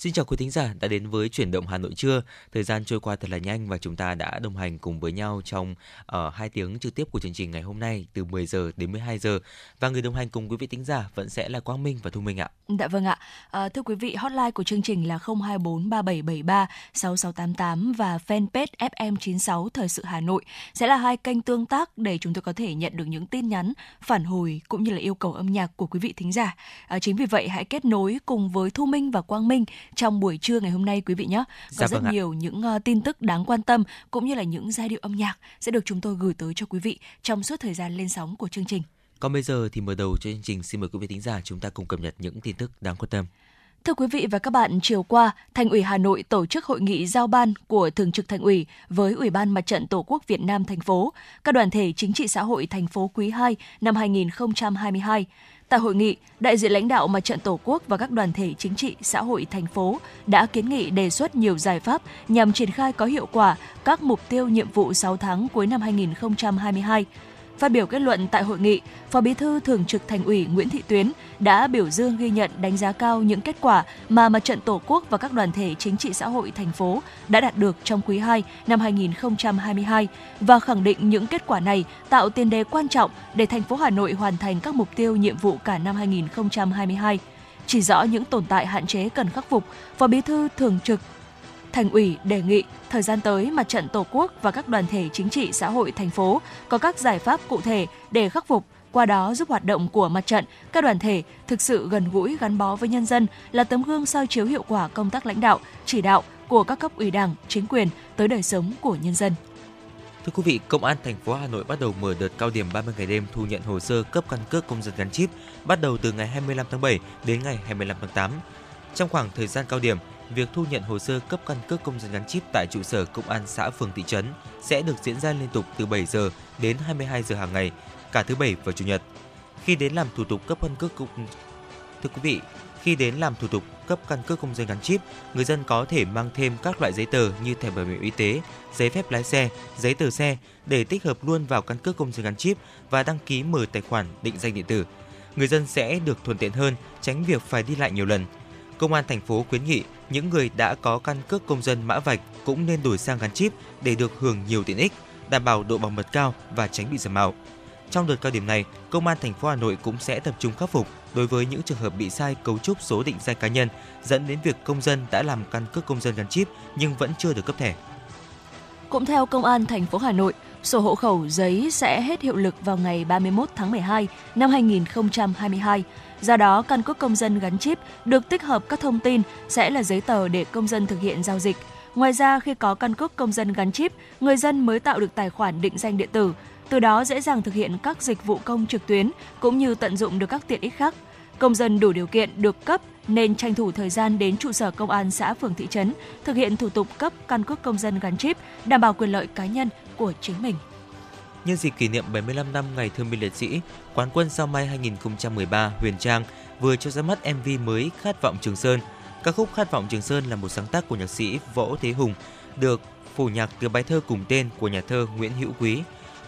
Xin chào quý thính giả đã đến với chuyển động Hà Nội trưa. Thời gian trôi qua thật là nhanh và chúng ta đã đồng hành cùng với nhau trong ờ, uh, 2 tiếng trực tiếp của chương trình ngày hôm nay từ 10 giờ đến 12 giờ. Và người đồng hành cùng quý vị thính giả vẫn sẽ là Quang Minh và Thu Minh ạ. Dạ vâng ạ. À, thưa quý vị, hotline của chương trình là 024 3773 6688 và fanpage FM96 Thời sự Hà Nội sẽ là hai kênh tương tác để chúng tôi có thể nhận được những tin nhắn, phản hồi cũng như là yêu cầu âm nhạc của quý vị thính giả. À, chính vì vậy hãy kết nối cùng với Thu Minh và Quang Minh trong buổi trưa ngày hôm nay quý vị nhé. Có dạ rất vâng nhiều những uh, tin tức đáng quan tâm cũng như là những giai điệu âm nhạc sẽ được chúng tôi gửi tới cho quý vị trong suốt thời gian lên sóng của chương trình. Còn bây giờ thì mở đầu cho chương trình xin mời quý vị thính giả chúng ta cùng cập nhật những tin tức đáng quan tâm. Thưa quý vị và các bạn, chiều qua, Thành ủy Hà Nội tổ chức hội nghị giao ban của Thường trực Thành ủy với Ủy ban Mặt trận Tổ quốc Việt Nam thành phố, các đoàn thể chính trị xã hội thành phố quý 2 năm 2022. Tại hội nghị, đại diện lãnh đạo Mặt trận Tổ quốc và các đoàn thể chính trị, xã hội thành phố đã kiến nghị đề xuất nhiều giải pháp nhằm triển khai có hiệu quả các mục tiêu nhiệm vụ 6 tháng cuối năm 2022 Phát biểu kết luận tại hội nghị, Phó Bí thư Thường trực Thành ủy Nguyễn Thị Tuyến đã biểu dương ghi nhận đánh giá cao những kết quả mà Mặt trận Tổ quốc và các đoàn thể chính trị xã hội thành phố đã đạt được trong quý 2 năm 2022 và khẳng định những kết quả này tạo tiền đề quan trọng để thành phố Hà Nội hoàn thành các mục tiêu nhiệm vụ cả năm 2022 chỉ rõ những tồn tại hạn chế cần khắc phục, Phó Bí thư Thường trực Thành ủy đề nghị thời gian tới mặt trận Tổ quốc và các đoàn thể chính trị xã hội thành phố có các giải pháp cụ thể để khắc phục qua đó giúp hoạt động của mặt trận, các đoàn thể thực sự gần gũi gắn bó với nhân dân là tấm gương soi chiếu hiệu quả công tác lãnh đạo, chỉ đạo của các cấp ủy Đảng, chính quyền tới đời sống của nhân dân. Thưa quý vị, Công an thành phố Hà Nội bắt đầu mở đợt cao điểm 30 ngày đêm thu nhận hồ sơ cấp căn cước công dân gắn chip, bắt đầu từ ngày 25 tháng 7 đến ngày 25 tháng 8. Trong khoảng thời gian cao điểm, việc thu nhận hồ sơ cấp căn cước công dân gắn chip tại trụ sở công an xã phường thị trấn sẽ được diễn ra liên tục từ 7 giờ đến 22 giờ hàng ngày, cả thứ bảy và chủ nhật. Khi đến làm thủ tục cấp căn cước công Thưa quý vị, khi đến làm thủ tục cấp căn cước công dân gắn chip, người dân có thể mang thêm các loại giấy tờ như thẻ bảo hiểm y tế, giấy phép lái xe, giấy tờ xe để tích hợp luôn vào căn cước công dân gắn chip và đăng ký mở tài khoản định danh điện tử. Người dân sẽ được thuận tiện hơn, tránh việc phải đi lại nhiều lần. Công an thành phố khuyến nghị những người đã có căn cước công dân mã vạch cũng nên đổi sang gắn chip để được hưởng nhiều tiện ích, đảm bảo độ bảo mật cao và tránh bị giả mạo. Trong đợt cao điểm này, Công an thành phố Hà Nội cũng sẽ tập trung khắc phục đối với những trường hợp bị sai cấu trúc số định danh cá nhân dẫn đến việc công dân đã làm căn cước công dân gắn chip nhưng vẫn chưa được cấp thẻ. Cũng theo Công an thành phố Hà Nội, sổ hộ khẩu giấy sẽ hết hiệu lực vào ngày 31 tháng 12 năm 2022 Do đó, căn cước công dân gắn chip được tích hợp các thông tin sẽ là giấy tờ để công dân thực hiện giao dịch. Ngoài ra, khi có căn cước công dân gắn chip, người dân mới tạo được tài khoản định danh điện tử, từ đó dễ dàng thực hiện các dịch vụ công trực tuyến cũng như tận dụng được các tiện ích khác. Công dân đủ điều kiện được cấp nên tranh thủ thời gian đến trụ sở công an xã phường thị trấn thực hiện thủ tục cấp căn cước công dân gắn chip, đảm bảo quyền lợi cá nhân của chính mình. Nhân dịp kỷ niệm 75 năm Ngày Thương binh Liệt sĩ, Quán quân sao mai 2013 Huyền Trang vừa cho ra mắt MV mới Khát vọng Trường Sơn. Ca khúc Khát vọng Trường Sơn là một sáng tác của nhạc sĩ Võ Thế Hùng, được phổ nhạc từ bài thơ cùng tên của nhà thơ Nguyễn Hữu Quý.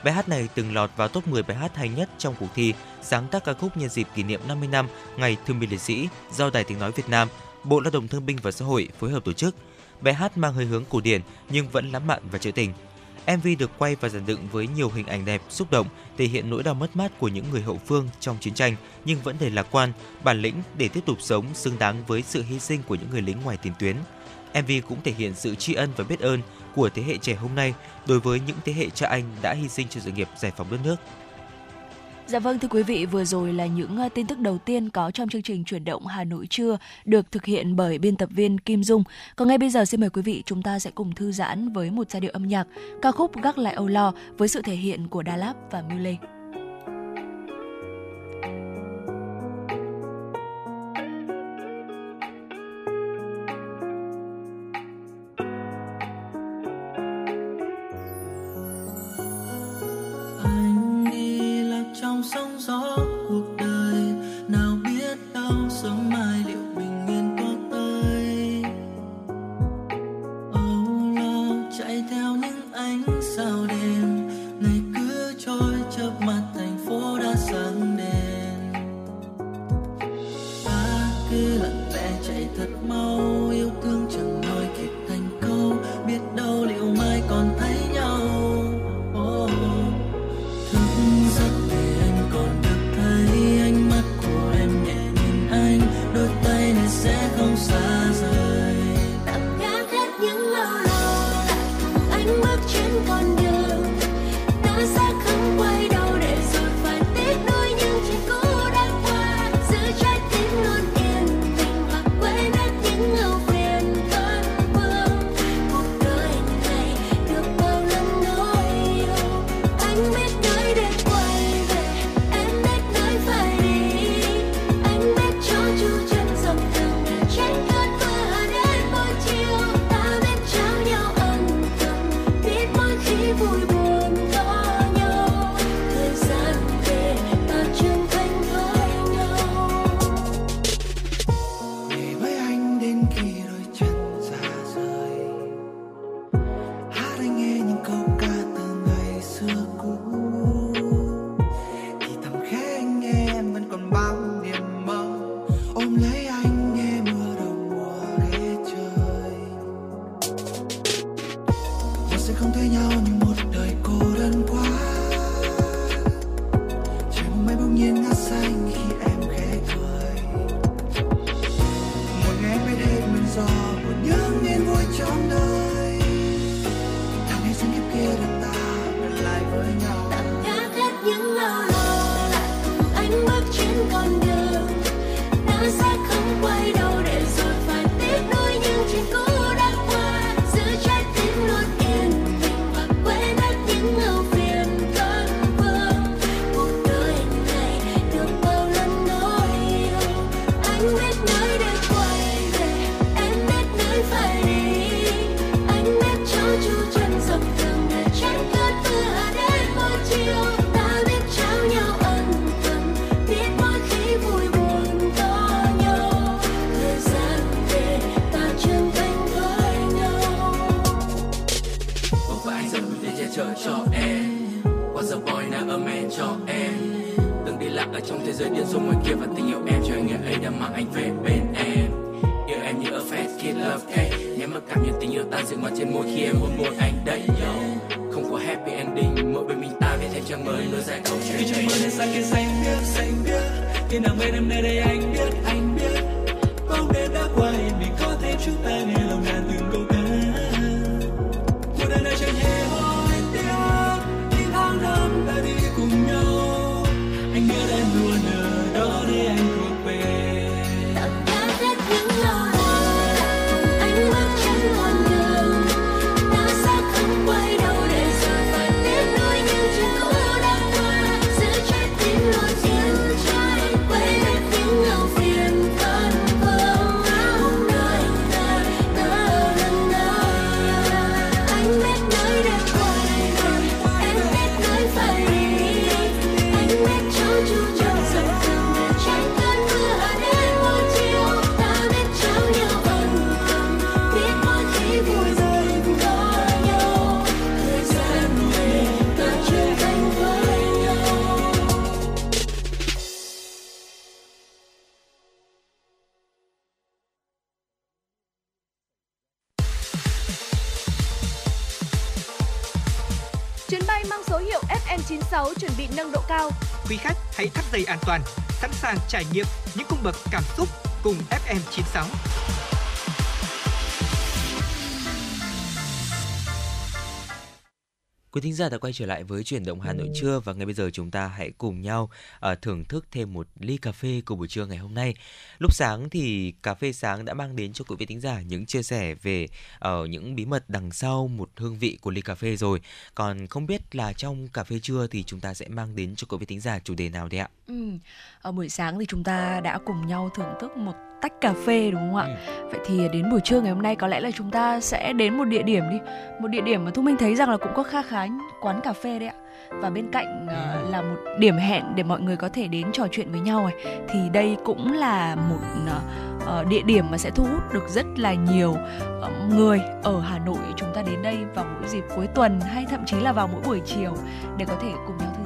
Bài hát này từng lọt vào top 10 bài hát hay nhất trong cuộc thi sáng tác ca khúc nhân dịp kỷ niệm 50 năm Ngày Thương binh Liệt sĩ do Đài Tiếng Nói Việt Nam, Bộ Lao động Thương binh và Xã hội phối hợp tổ chức. Bài hát mang hơi hướng cổ điển nhưng vẫn lãng mạn và trữ tình. MV được quay và giàn dựng với nhiều hình ảnh đẹp, xúc động, thể hiện nỗi đau mất mát của những người hậu phương trong chiến tranh nhưng vẫn đầy lạc quan, bản lĩnh để tiếp tục sống xứng đáng với sự hy sinh của những người lính ngoài tiền tuyến. MV cũng thể hiện sự tri ân và biết ơn của thế hệ trẻ hôm nay đối với những thế hệ cha anh đã hy sinh cho sự nghiệp giải phóng đất nước. Dạ vâng thưa quý vị, vừa rồi là những ờ, tin tức đầu tiên có trong chương trình chuyển động Hà Nội trưa được thực hiện bởi biên tập viên Kim Dung. Còn ngay bây giờ xin mời quý vị chúng ta sẽ cùng thư giãn với một giai điệu âm nhạc ca khúc Gác lại âu lo với sự thể hiện của Đà Lạt và Mule. Trải nghiệm những cung bậc cảm xúc cùng FM 96. Quý thính giả đã quay trở lại với chuyển động Hà Nội trưa và ngay bây giờ chúng ta hãy cùng nhau uh, thưởng thức thêm một ly cà phê của buổi trưa ngày hôm nay. Lúc sáng thì cà phê sáng đã mang đến cho quý vị thính giả những chia sẻ về uh, những bí mật đằng sau một hương vị của ly cà phê rồi. Còn không biết là trong cà phê trưa thì chúng ta sẽ mang đến cho quý vị thính giả chủ đề nào đấy ạ? Ừ. Ở buổi sáng thì chúng ta đã cùng nhau thưởng thức một tách cà phê đúng không ạ? Ừ. Vậy thì đến buổi trưa ngày hôm nay có lẽ là chúng ta sẽ đến một địa điểm đi, một địa điểm mà thu minh thấy rằng là cũng có kha khá quán cà phê đấy ạ. Và bên cạnh uh, là một điểm hẹn để mọi người có thể đến trò chuyện với nhau này, thì đây cũng là một uh, địa điểm mà sẽ thu hút được rất là nhiều uh, người ở Hà Nội chúng ta đến đây vào mỗi dịp cuối tuần hay thậm chí là vào mỗi buổi chiều để có thể cùng nhau thư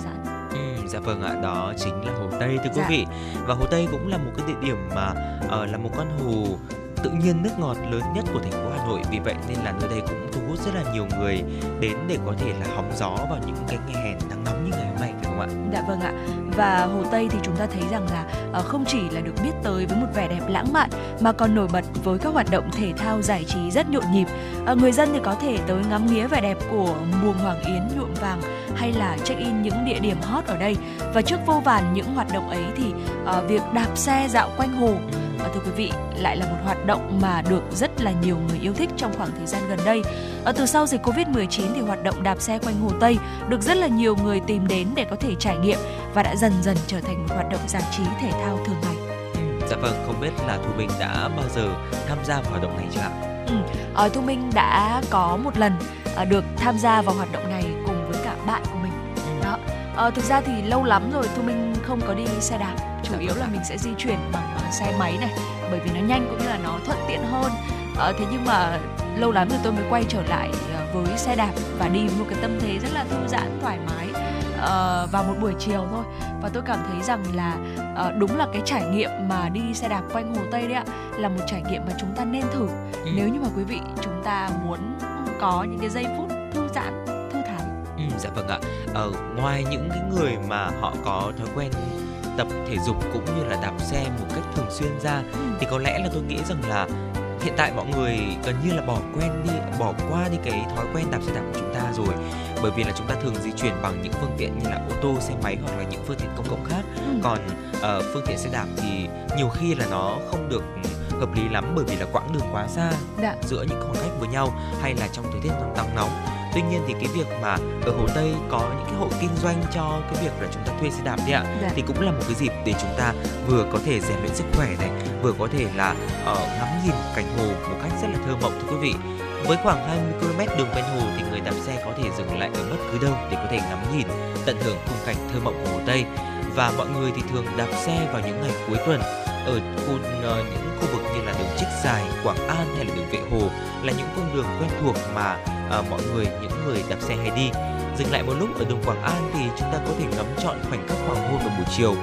dạ vâng ạ, đó chính là Hồ Tây thưa quý dạ. vị. Và Hồ Tây cũng là một cái địa điểm mà uh, là một con hồ tự nhiên nước ngọt lớn nhất của thành phố Hà Nội. Vì vậy nên là nơi đây cũng thu hút rất là nhiều người đến để có thể là hóng gió vào những cái ngày hè nắng nóng như ngày hôm nay không ạ? Dạ vâng ạ. Và Hồ Tây thì chúng ta thấy rằng là ờ, không chỉ là được biết tới với một vẻ đẹp lãng mạn, mà còn nổi bật với các hoạt động thể thao giải trí rất nhộn nhịp. Ờ, người dân thì có thể tới ngắm nghía vẻ đẹp của buồng Hoàng Yến, nhuộm vàng hay là check in những địa điểm hot ở đây. Và trước vô vàn những hoạt động ấy thì ờ, việc đạp xe dạo quanh hồ và thưa quý vị, lại là một hoạt động mà được rất là nhiều người yêu thích trong khoảng thời gian gần đây. Ở từ sau dịch Covid-19 thì hoạt động đạp xe quanh Hồ Tây được rất là nhiều người tìm đến để có thể trải nghiệm và đã dần dần trở thành một hoạt động giải trí thể thao thường ngày. Dạ vâng, không biết là Thu Minh đã bao giờ tham gia vào hoạt động này chưa ạ? Ừ, à, Thu Minh đã có một lần à, được tham gia vào hoạt động này cùng với cả bạn của mình. Đó. À, thực ra thì lâu lắm rồi Thu Minh không có đi xe đạp, chủ dạ yếu vâng là mình sẽ di chuyển bằng xe máy này bởi vì nó nhanh cũng như là nó thuận tiện hơn ờ, thế nhưng mà lâu lắm rồi tôi mới quay trở lại ờ, với xe đạp và đi một cái tâm thế rất là thư giãn thoải mái uh, vào một buổi chiều thôi. Và tôi cảm thấy rằng là uh, đúng là cái trải nghiệm mà đi xe đạp quanh hồ tây đấy ạ là một trải nghiệm mà chúng ta nên thử. Ừ. nếu như mà quý vị chúng ta muốn có những cái giây phút thư giãn thư thái. Ừ, dạ vâng ạ. Ờ, ngoài những cái người mà họ có thói quen tập thể dục cũng như là đạp xe một cách thường xuyên ra ừ. thì có lẽ là tôi nghĩ rằng là hiện tại mọi người gần như là bỏ quen đi bỏ qua đi cái thói quen đạp xe đạp của chúng ta rồi bởi vì là chúng ta thường di chuyển bằng những phương tiện như là ô tô xe máy hoặc là những phương tiện công cộng khác ừ. còn uh, phương tiện xe đạp thì nhiều khi là nó không được hợp lý lắm bởi vì là quãng đường quá xa Đã. giữa những khoảng cách với nhau hay là trong thời tiết nắng nóng tuy nhiên thì cái việc mà ở hồ tây có những cái hộ kinh doanh cho cái việc là chúng ta thuê xe đạp đi ạ dạ. thì cũng là một cái dịp để chúng ta vừa có thể rèn luyện sức khỏe này vừa có thể là uh, ngắm nhìn cảnh hồ một cách rất là thơ mộng thưa quý vị với khoảng 20 km đường ven hồ thì người đạp xe có thể dừng lại ở bất cứ đâu để có thể ngắm nhìn tận hưởng khung cảnh thơ mộng của hồ tây. Và mọi người thì thường đạp xe vào những ngày cuối tuần. Ở khu ờ, những khu vực như là đường Trích Dài, Quảng An hay là đường Vệ Hồ là những con đường quen thuộc mà à, mọi người những người đạp xe hay đi. Dừng lại một lúc ở đường Quảng An thì chúng ta có thể ngắm trọn khoảnh khắc hoàng hôn vào buổi chiều.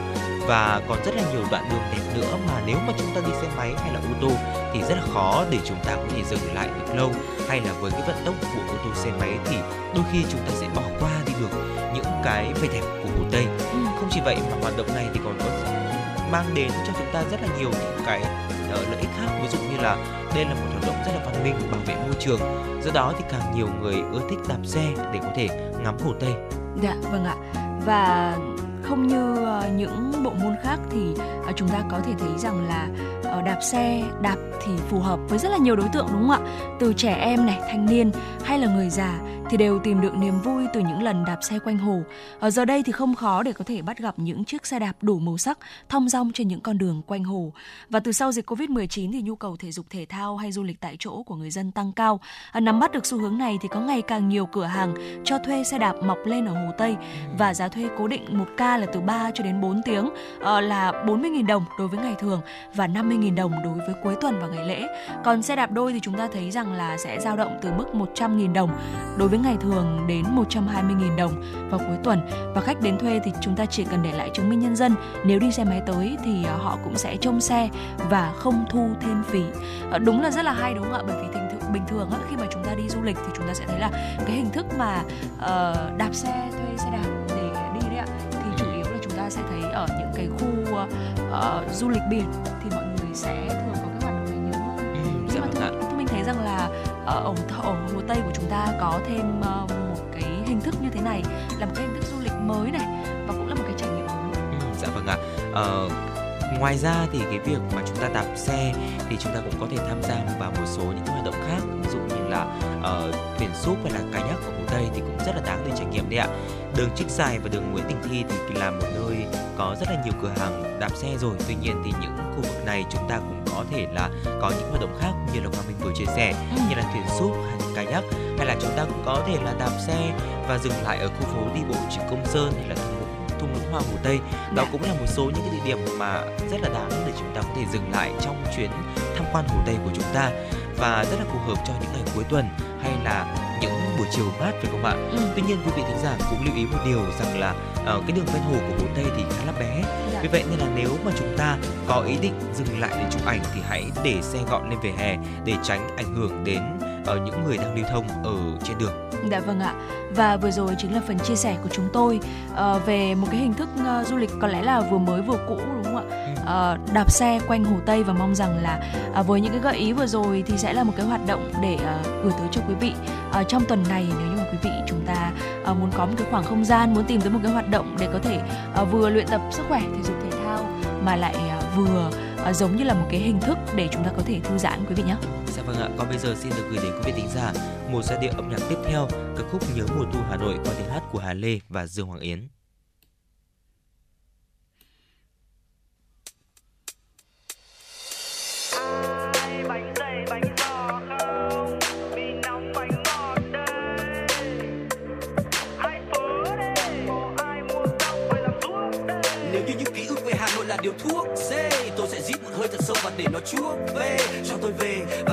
Và còn rất là nhiều đoạn đường đẹp nữa mà nếu mà chúng ta đi xe máy hay là ô tô thì rất là khó để chúng ta có thể dừng lại được lâu. Hay là với cái vận tốc của ô tô xe máy thì đôi khi chúng ta sẽ bỏ qua đi được những cái vẻ đẹp của hồ Tây. Ừ. Không chỉ vậy mà hoạt động này thì còn có mang đến cho chúng ta rất là nhiều những cái uh, lợi ích khác. Ví dụ như là đây là một hoạt động rất là văn minh bảo vệ môi trường. Do đó thì càng nhiều người ưa thích đạp xe để có thể ngắm hồ tây. Dạ vâng ạ. Và không như uh, những bộ môn khác thì uh, chúng ta có thể thấy rằng là đạp xe đạp thì phù hợp với rất là nhiều đối tượng, đúng không ạ? Từ trẻ em này, thanh niên hay là người già thì đều tìm được niềm vui từ những lần đạp xe quanh hồ. Ở giờ đây thì không khó để có thể bắt gặp những chiếc xe đạp đủ màu sắc, thong dong trên những con đường quanh hồ. Và từ sau dịch Covid-19 thì nhu cầu thể dục thể thao hay du lịch tại chỗ của người dân tăng cao. À, nắm bắt được xu hướng này thì có ngày càng nhiều cửa hàng cho thuê xe đạp mọc lên ở Hồ Tây và giá thuê cố định một ca là từ 3 cho đến 4 tiếng ờ, là 40.000 đồng đối với ngày thường và 50.000 đồng đối với cuối tuần và ngày lễ. Còn xe đạp đôi thì chúng ta thấy rằng là sẽ dao động từ mức 100.000 đồng đối với ngày thường đến 120.000 đồng vào cuối tuần. Và khách đến thuê thì chúng ta chỉ cần để lại chứng minh nhân dân. Nếu đi xe máy tới thì ờ, họ cũng sẽ trông xe và không thu thêm phí. Ờ, đúng là rất là hay đúng không ạ? Bởi vì bình thường bình thường khi mà chúng ta đi du lịch thì chúng ta sẽ thấy là cái hình thức mà uh, đạp xe thuê xe đạp để đi đấy ạ thì chủ yếu là chúng ta sẽ thấy ở những cái khu uh, du lịch biển thì mọi người sẽ thường có cái hoạt động này nhiều hơn. Ừ, nhưng dạ mà vâng tôi, mình thấy rằng là ở, ở hồ tây của chúng ta có thêm uh, một cái hình thức như thế này là một cái hình thức du lịch mới này và cũng là một cái trải nghiệm mới. Ừ, dạ vâng ạ. Uh, ngoài ra thì cái việc mà chúng ta đạp xe thì chúng ta cũng có thể tham gia vào một số những hoạt động khác ví dụ như là uh, thuyền súp hay là kayak ở hồ tây thì cũng rất là đáng để trải nghiệm đấy ạ đường trích dài và đường nguyễn đình thi thì là một nơi có rất là nhiều cửa hàng đạp xe rồi tuy nhiên thì những khu vực này chúng ta cũng có thể là có những hoạt động khác như là Quang Minh vừa chia sẻ ừ. như là thuyền súp hay kayak hay là chúng ta cũng có thể là đạp xe và dừng lại ở khu phố đi bộ Trịnh Công Sơn hay là thung lũng hoa Hồ Tây đó dạ. cũng là một số những cái địa điểm mà rất là đáng để chúng ta có thể dừng lại trong chuyến tham quan Hồ Tây của chúng ta và rất là phù hợp cho những ngày cuối tuần hay là những buổi chiều mát phải không ạ? Ừ. Tuy nhiên quý vị thính giả cũng lưu ý một điều rằng là ở cái đường ven hồ của Hồ Tây thì khá là bé. Dạ. Vì vậy nên là nếu mà chúng ta có ý định dừng lại để chụp ảnh thì hãy để xe gọn lên về hè để tránh ảnh hưởng đến ở những người đang lưu thông ở trên đường. Dạ vâng ạ. Và vừa rồi chính là phần chia sẻ của chúng tôi uh, về một cái hình thức du lịch có lẽ là vừa mới vừa cũ đúng không ạ? Uh, đạp xe quanh Hồ Tây và mong rằng là uh, với những cái gợi ý vừa rồi thì sẽ là một cái hoạt động để uh, gửi tới cho quý vị uh, trong tuần này nếu như mà quý vị chúng ta uh, muốn có một cái khoảng không gian muốn tìm tới một cái hoạt động để có thể uh, vừa luyện tập sức khỏe thể dục thể thao mà lại uh, vừa uh, giống như là một cái hình thức để chúng ta có thể thư giãn quý vị nhé. Dạ vâng ạ, còn bây giờ xin được gửi đến quý vị thính giả một giai điệu âm nhạc tiếp theo, ca khúc Nhớ mùa thu Hà Nội qua tiếng hát của Hà Lê và Dương Hoàng Yến. Sâu chuốc về cho tôi về và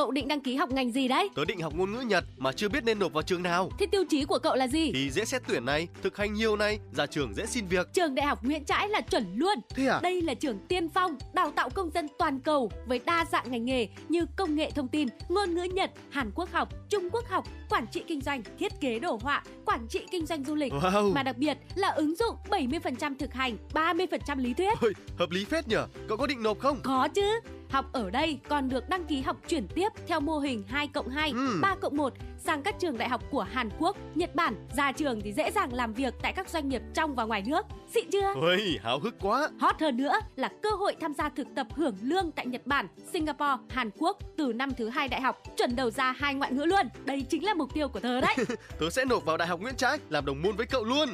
cậu định đăng ký học ngành gì đấy? Tớ định học ngôn ngữ Nhật mà chưa biết nên nộp vào trường nào. Thế tiêu chí của cậu là gì? Thì dễ xét tuyển này, thực hành nhiều này, ra trường dễ xin việc. Trường Đại học Nguyễn Trãi là chuẩn luôn. Thế à? Đây là trường tiên phong, đào tạo công dân toàn cầu với đa dạng ngành nghề như công nghệ thông tin, ngôn ngữ Nhật, Hàn Quốc học, Trung Quốc học, quản trị kinh doanh, thiết kế đồ họa, quản trị kinh doanh du lịch. Wow. Mà đặc biệt là ứng dụng 70% thực hành, 30% lý thuyết. Ôi, hợp lý phết nhở. Cậu có định nộp không? Có chứ. Học ở đây còn được đăng ký học chuyển tiếp theo mô hình 2 cộng 2, Ừ. 3 cộng 1 sang các trường đại học của Hàn Quốc, Nhật Bản. Ra trường thì dễ dàng làm việc tại các doanh nghiệp trong và ngoài nước. Xịn chưa? Ôi, háo hức quá. Hot hơn nữa là cơ hội tham gia thực tập hưởng lương tại Nhật Bản, Singapore, Hàn Quốc từ năm thứ hai đại học, chuẩn đầu ra hai ngoại ngữ luôn. Đây chính là mục tiêu của tớ đấy. Tớ sẽ nộp vào Đại học Nguyễn Trãi làm đồng môn với cậu luôn.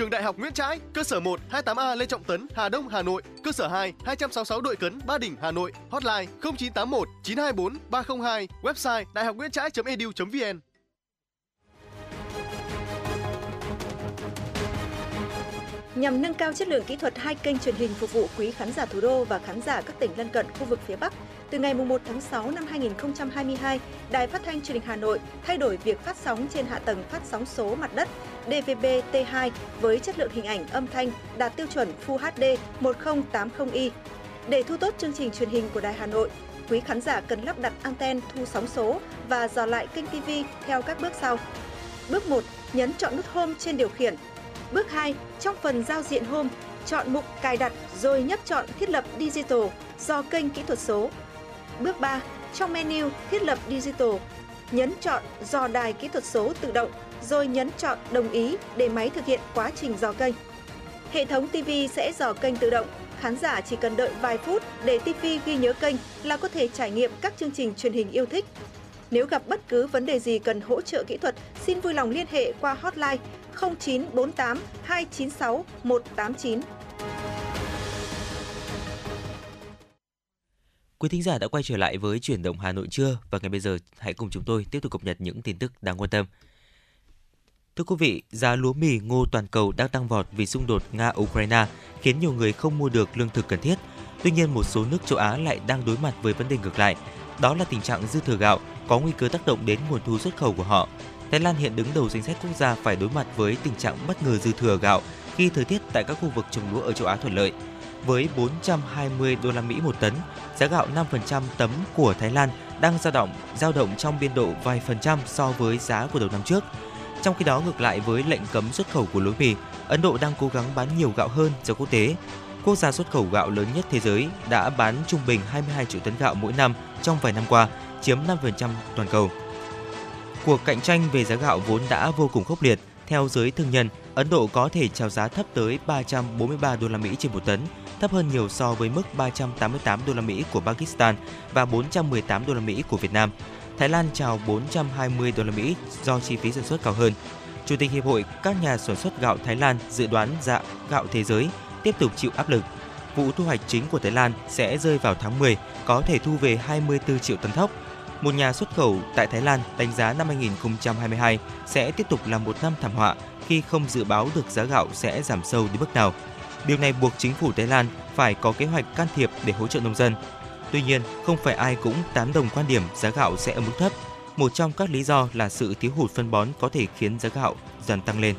Trường Đại học Nguyễn Trãi, cơ sở 1 28A Lê Trọng Tấn, Hà Đông, Hà Nội, cơ sở 2 266 Đội Cấn, Ba Đình, Hà Nội, hotline 0981 924 302, website daihocnguyentrai.edu.vn. Nhằm nâng cao chất lượng kỹ thuật hai kênh truyền hình phục vụ quý khán giả thủ đô và khán giả các tỉnh lân cận khu vực phía Bắc, từ ngày 1 tháng 6 năm 2022, Đài Phát thanh Truyền hình Hà Nội thay đổi việc phát sóng trên hạ tầng phát sóng số mặt đất DVB-T2 với chất lượng hình ảnh âm thanh đạt tiêu chuẩn Full HD 1080i. Để thu tốt chương trình truyền hình của Đài Hà Nội, quý khán giả cần lắp đặt anten thu sóng số và dò lại kênh TV theo các bước sau. Bước 1, nhấn chọn nút Home trên điều khiển. Bước 2, trong phần giao diện Home, chọn mục cài đặt rồi nhấp chọn thiết lập Digital do kênh kỹ thuật số. Bước 3, trong menu thiết lập Digital, nhấn chọn dò đài kỹ thuật số tự động rồi nhấn chọn đồng ý để máy thực hiện quá trình dò kênh. Hệ thống TV sẽ dò kênh tự động, khán giả chỉ cần đợi vài phút để TV ghi nhớ kênh là có thể trải nghiệm các chương trình truyền hình yêu thích. Nếu gặp bất cứ vấn đề gì cần hỗ trợ kỹ thuật, xin vui lòng liên hệ qua hotline 0948 296 189. Quý thính giả đã quay trở lại với chuyển động Hà Nội trưa và ngay bây giờ hãy cùng chúng tôi tiếp tục cập nhật những tin tức đáng quan tâm. Thưa quý vị, giá lúa mì ngô toàn cầu đang tăng vọt vì xung đột Nga-Ukraine khiến nhiều người không mua được lương thực cần thiết. Tuy nhiên, một số nước châu Á lại đang đối mặt với vấn đề ngược lại. Đó là tình trạng dư thừa gạo có nguy cơ tác động đến nguồn thu xuất khẩu của họ. Thái Lan hiện đứng đầu danh sách quốc gia phải đối mặt với tình trạng bất ngờ dư thừa gạo khi thời tiết tại các khu vực trồng lúa ở châu Á thuận lợi. Với 420 đô la Mỹ một tấn, giá gạo 5% tấm của Thái Lan đang dao động dao động trong biên độ vài phần trăm so với giá của đầu năm trước. Trong khi đó ngược lại với lệnh cấm xuất khẩu của lúa mì, Ấn Độ đang cố gắng bán nhiều gạo hơn ra quốc tế. Quốc gia xuất khẩu gạo lớn nhất thế giới đã bán trung bình 22 triệu tấn gạo mỗi năm trong vài năm qua, chiếm 5% toàn cầu. Cuộc cạnh tranh về giá gạo vốn đã vô cùng khốc liệt. Theo giới thương nhân, Ấn Độ có thể chào giá thấp tới 343 đô la Mỹ trên một tấn, thấp hơn nhiều so với mức 388 đô la Mỹ của Pakistan và 418 đô la Mỹ của Việt Nam. Thái Lan chào 420 đô la Mỹ do chi phí sản xuất cao hơn. Chủ tịch Hiệp hội các nhà sản xuất gạo Thái Lan dự đoán giá gạo thế giới tiếp tục chịu áp lực. Vụ thu hoạch chính của Thái Lan sẽ rơi vào tháng 10, có thể thu về 24 triệu tấn thóc. Một nhà xuất khẩu tại Thái Lan đánh giá năm 2022 sẽ tiếp tục là một năm thảm họa khi không dự báo được giá gạo sẽ giảm sâu đến mức nào. Điều này buộc chính phủ Thái Lan phải có kế hoạch can thiệp để hỗ trợ nông dân. Tuy nhiên, không phải ai cũng tán đồng quan điểm giá gạo sẽ ở mức thấp. Một trong các lý do là sự thiếu hụt phân bón có thể khiến giá gạo dần tăng lên.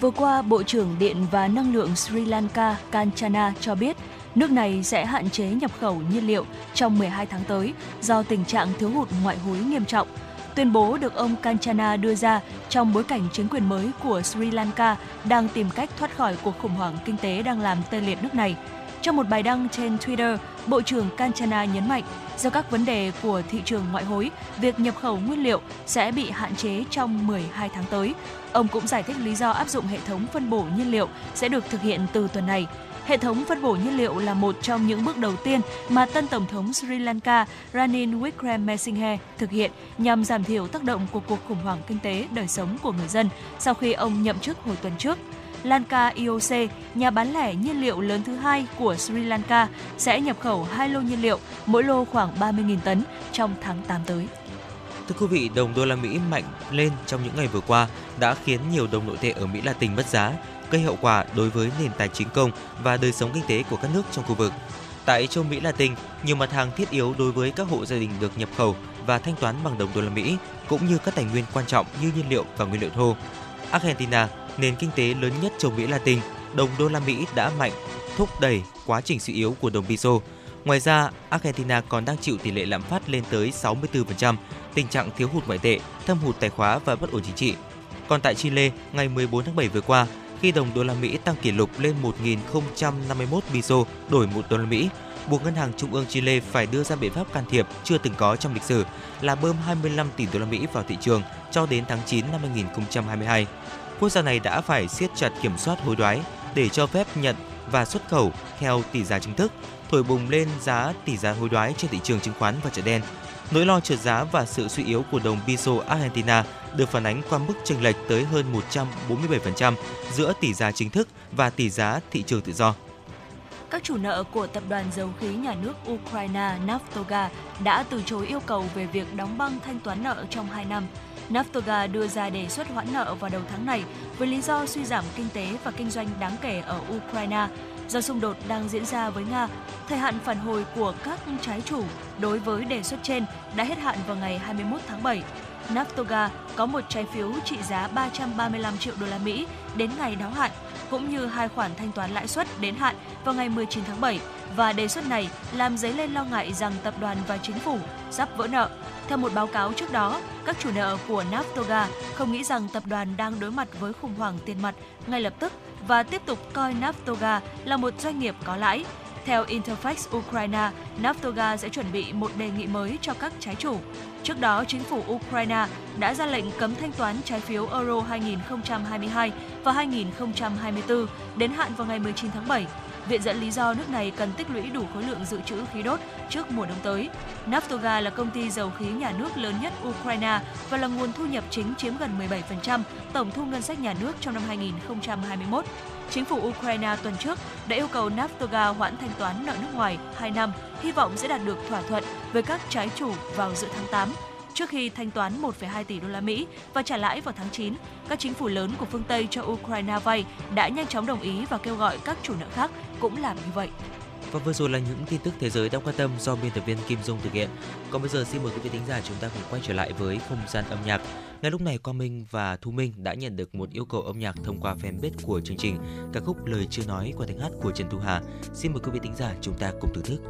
Vừa qua, Bộ trưởng Điện và Năng lượng Sri Lanka Kanchana cho biết nước này sẽ hạn chế nhập khẩu nhiên liệu trong 12 tháng tới do tình trạng thiếu hụt ngoại hối nghiêm trọng. Tuyên bố được ông Kanchana đưa ra trong bối cảnh chính quyền mới của Sri Lanka đang tìm cách thoát khỏi cuộc khủng hoảng kinh tế đang làm tê liệt nước này. Trong một bài đăng trên Twitter, Bộ trưởng Kanchana nhấn mạnh do các vấn đề của thị trường ngoại hối, việc nhập khẩu nguyên liệu sẽ bị hạn chế trong 12 tháng tới. Ông cũng giải thích lý do áp dụng hệ thống phân bổ nhiên liệu sẽ được thực hiện từ tuần này. Hệ thống phân bổ nhiên liệu là một trong những bước đầu tiên mà tân Tổng thống Sri Lanka Ranil Wickremesinghe thực hiện nhằm giảm thiểu tác động của cuộc khủng hoảng kinh tế đời sống của người dân sau khi ông nhậm chức hồi tuần trước. Lanka IOC, nhà bán lẻ nhiên liệu lớn thứ hai của Sri Lanka, sẽ nhập khẩu hai lô nhiên liệu, mỗi lô khoảng 30.000 tấn trong tháng 8 tới. Thưa quý vị, đồng đô la Mỹ mạnh lên trong những ngày vừa qua đã khiến nhiều đồng nội tệ ở Mỹ Latin mất giá, gây hậu quả đối với nền tài chính công và đời sống kinh tế của các nước trong khu vực. Tại châu Mỹ Latin, nhiều mặt hàng thiết yếu đối với các hộ gia đình được nhập khẩu và thanh toán bằng đồng đô la Mỹ, cũng như các tài nguyên quan trọng như nhiên liệu và nguyên liệu thô. Argentina, nền kinh tế lớn nhất châu Mỹ Latin, đồng đô la Mỹ đã mạnh thúc đẩy quá trình suy yếu của đồng peso. Ngoài ra, Argentina còn đang chịu tỷ lệ lạm phát lên tới 64%, tình trạng thiếu hụt ngoại tệ, thâm hụt tài khóa và bất ổn chính trị. Còn tại Chile, ngày 14 tháng 7 vừa qua, khi đồng đô la Mỹ tăng kỷ lục lên 1.051 peso đổi 1 đô la Mỹ, buộc ngân hàng trung ương Chile phải đưa ra biện pháp can thiệp chưa từng có trong lịch sử là bơm 25 tỷ đô la Mỹ vào thị trường cho đến tháng 9 năm 2022. Quốc gia này đã phải siết chặt kiểm soát hối đoái để cho phép nhận và xuất khẩu theo tỷ giá chính thức, thổi bùng lên giá tỷ giá hối đoái trên thị trường chứng khoán và chợ đen. Nỗi lo trượt giá và sự suy yếu của đồng peso Argentina được phản ánh qua mức chênh lệch tới hơn 147% giữa tỷ giá chính thức và tỷ giá thị trường tự do. Các chủ nợ của tập đoàn dầu khí nhà nước Ukraine Naftoga đã từ chối yêu cầu về việc đóng băng thanh toán nợ trong 2 năm. Naftoga đưa ra đề xuất hoãn nợ vào đầu tháng này với lý do suy giảm kinh tế và kinh doanh đáng kể ở Ukraine do xung đột đang diễn ra với Nga. Thời hạn phản hồi của các trái chủ đối với đề xuất trên đã hết hạn vào ngày 21 tháng 7. Naftoga có một trái phiếu trị giá 335 triệu đô la Mỹ đến ngày đáo hạn, cũng như hai khoản thanh toán lãi suất đến hạn vào ngày 19 tháng 7 và đề xuất này làm dấy lên lo ngại rằng tập đoàn và chính phủ sắp vỡ nợ. Theo một báo cáo trước đó, các chủ nợ của Naftoga không nghĩ rằng tập đoàn đang đối mặt với khủng hoảng tiền mặt ngay lập tức và tiếp tục coi Naftoga là một doanh nghiệp có lãi. Theo Interfax Ukraine, Naftoga sẽ chuẩn bị một đề nghị mới cho các trái chủ. Trước đó, chính phủ Ukraine đã ra lệnh cấm thanh toán trái phiếu Euro 2022 và 2024 đến hạn vào ngày 19 tháng 7 Viện dẫn lý do nước này cần tích lũy đủ khối lượng dự trữ khí đốt trước mùa đông tới. Naftoga là công ty dầu khí nhà nước lớn nhất Ukraine và là nguồn thu nhập chính chiếm gần 17% tổng thu ngân sách nhà nước trong năm 2021. Chính phủ Ukraine tuần trước đã yêu cầu Naftoga hoãn thanh toán nợ nước ngoài 2 năm, hy vọng sẽ đạt được thỏa thuận với các trái chủ vào giữa tháng 8 trước khi thanh toán 1,2 tỷ đô la Mỹ và trả lãi vào tháng 9. Các chính phủ lớn của phương Tây cho Ukraine vay đã nhanh chóng đồng ý và kêu gọi các chủ nợ khác cũng làm như vậy. Và vừa rồi là những tin tức thế giới đang quan tâm do biên tập viên Kim Dung thực hiện. Còn bây giờ xin mời quý vị thính giả chúng ta cùng quay trở lại với không gian âm nhạc. Ngay lúc này Quang Minh và Thu Minh đã nhận được một yêu cầu âm nhạc thông qua fanpage của chương trình ca khúc Lời chưa nói qua tiếng hát của Trần Thu Hà. Xin mời quý vị thính giả chúng ta cùng thưởng thức.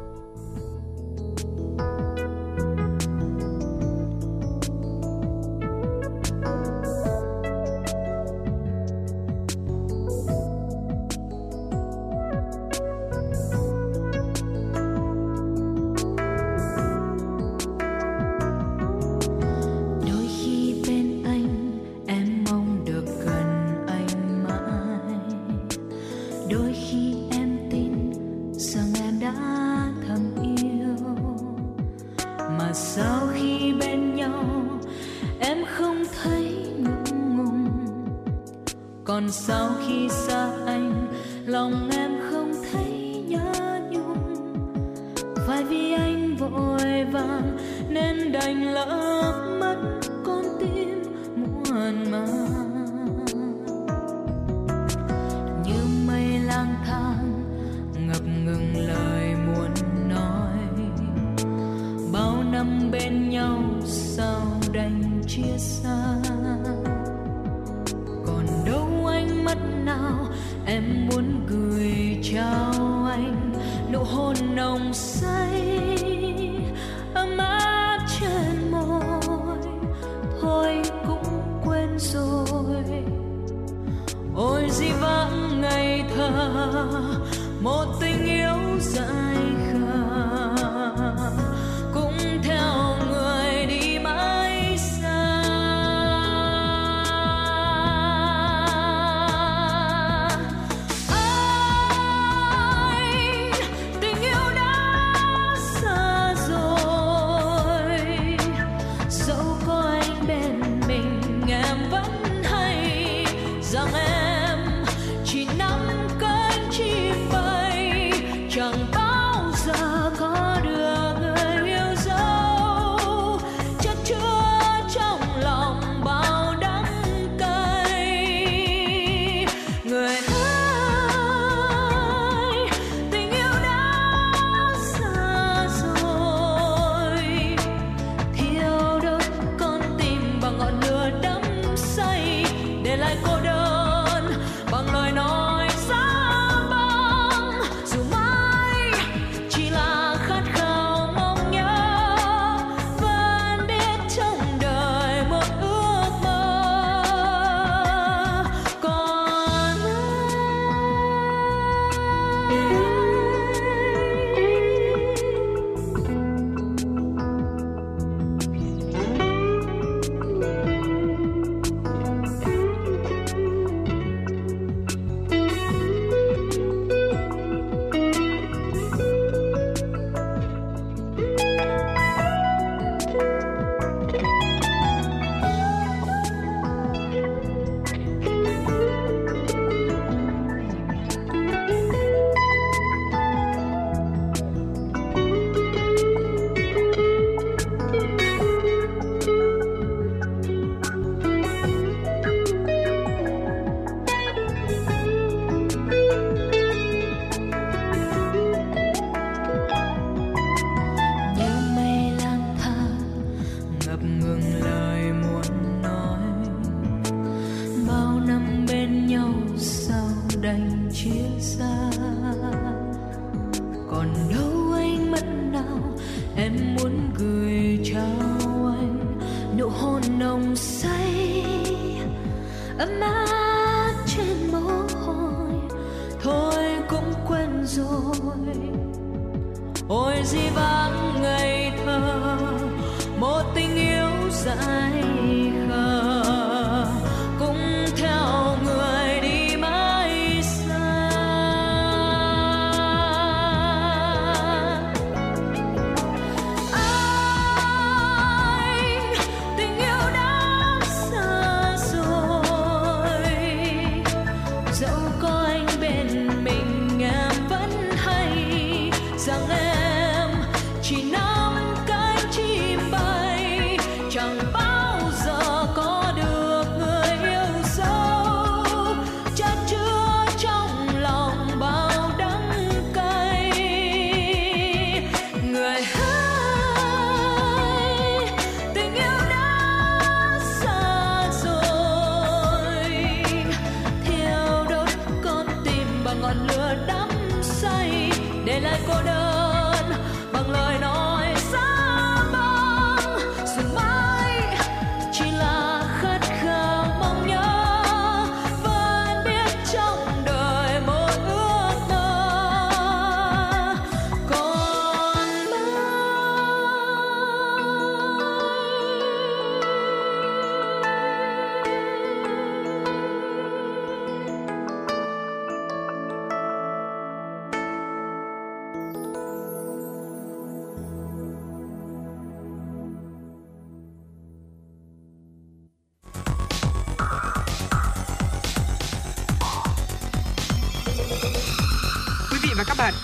đang bên nhau sao đành chia xa. Còn đâu ánh mắt nào em muốn gửi trao anh? Nụ hôn nồng say, ấm áp trên môi, thôi cũng quên rồi. Ôi di vãng ngày thơ, một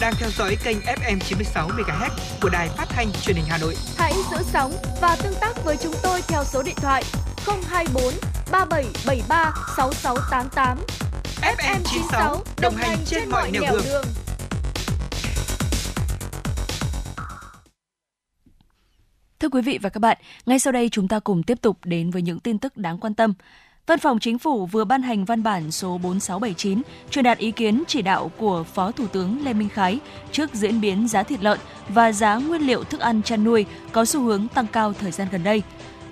đang theo dõi kênh FM 96 MHz của đài phát thanh truyền hình Hà Nội. Hãy giữ sóng và tương tác với chúng tôi theo số điện thoại 024 3773 6688. FM 96 đồng hành trên mọi nẻo đường. Thưa quý vị và các bạn, ngay sau đây chúng ta cùng tiếp tục đến với những tin tức đáng quan tâm. Văn phòng Chính phủ vừa ban hành văn bản số 4679 truyền đạt ý kiến chỉ đạo của Phó Thủ tướng Lê Minh Khái trước diễn biến giá thịt lợn và giá nguyên liệu thức ăn chăn nuôi có xu hướng tăng cao thời gian gần đây.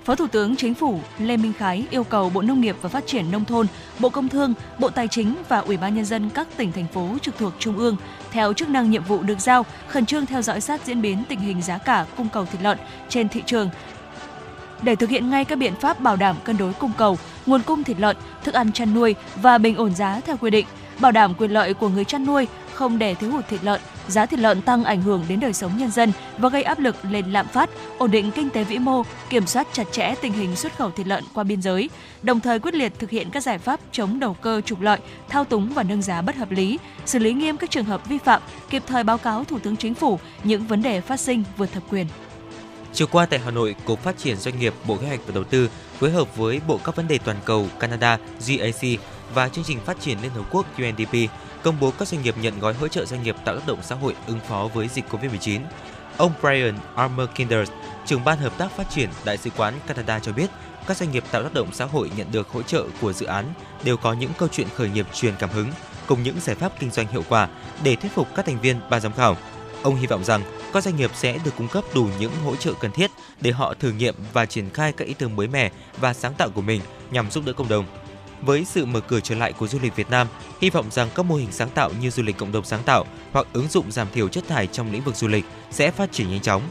Phó Thủ tướng Chính phủ Lê Minh Khái yêu cầu Bộ Nông nghiệp và Phát triển Nông thôn, Bộ Công Thương, Bộ Tài chính và Ủy ban Nhân dân các tỉnh, thành phố trực thuộc Trung ương theo chức năng nhiệm vụ được giao, khẩn trương theo dõi sát diễn biến tình hình giá cả cung cầu thịt lợn trên thị trường để thực hiện ngay các biện pháp bảo đảm cân đối cung cầu, nguồn cung thịt lợn, thức ăn chăn nuôi và bình ổn giá theo quy định, bảo đảm quyền lợi của người chăn nuôi, không để thiếu hụt thịt lợn, giá thịt lợn tăng ảnh hưởng đến đời sống nhân dân và gây áp lực lên lạm phát, ổn định kinh tế vĩ mô, kiểm soát chặt chẽ tình hình xuất khẩu thịt lợn qua biên giới, đồng thời quyết liệt thực hiện các giải pháp chống đầu cơ trục lợi, thao túng và nâng giá bất hợp lý, xử lý nghiêm các trường hợp vi phạm, kịp thời báo cáo Thủ tướng Chính phủ những vấn đề phát sinh vượt thẩm quyền. Chiều qua tại Hà Nội, Cục Phát triển Doanh nghiệp Bộ Kế hoạch và Đầu tư phối hợp với Bộ các vấn đề toàn cầu Canada GAC và Chương trình Phát triển Liên Hợp Quốc UNDP công bố các doanh nghiệp nhận gói hỗ trợ doanh nghiệp tạo tác động xã hội ứng phó với dịch COVID-19. Ông Brian Armour Kinders, trưởng ban hợp tác phát triển Đại sứ quán Canada cho biết, các doanh nghiệp tạo tác động xã hội nhận được hỗ trợ của dự án đều có những câu chuyện khởi nghiệp truyền cảm hứng cùng những giải pháp kinh doanh hiệu quả để thuyết phục các thành viên ban giám khảo. Ông hy vọng rằng các doanh nghiệp sẽ được cung cấp đủ những hỗ trợ cần thiết để họ thử nghiệm và triển khai các ý tưởng mới mẻ và sáng tạo của mình nhằm giúp đỡ cộng đồng. Với sự mở cửa trở lại của du lịch Việt Nam, hy vọng rằng các mô hình sáng tạo như du lịch cộng đồng sáng tạo hoặc ứng dụng giảm thiểu chất thải trong lĩnh vực du lịch sẽ phát triển nhanh chóng.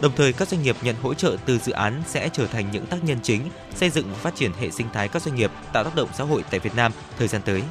Đồng thời, các doanh nghiệp nhận hỗ trợ từ dự án sẽ trở thành những tác nhân chính xây dựng và phát triển hệ sinh thái các doanh nghiệp tạo tác động xã hội tại Việt Nam thời gian tới.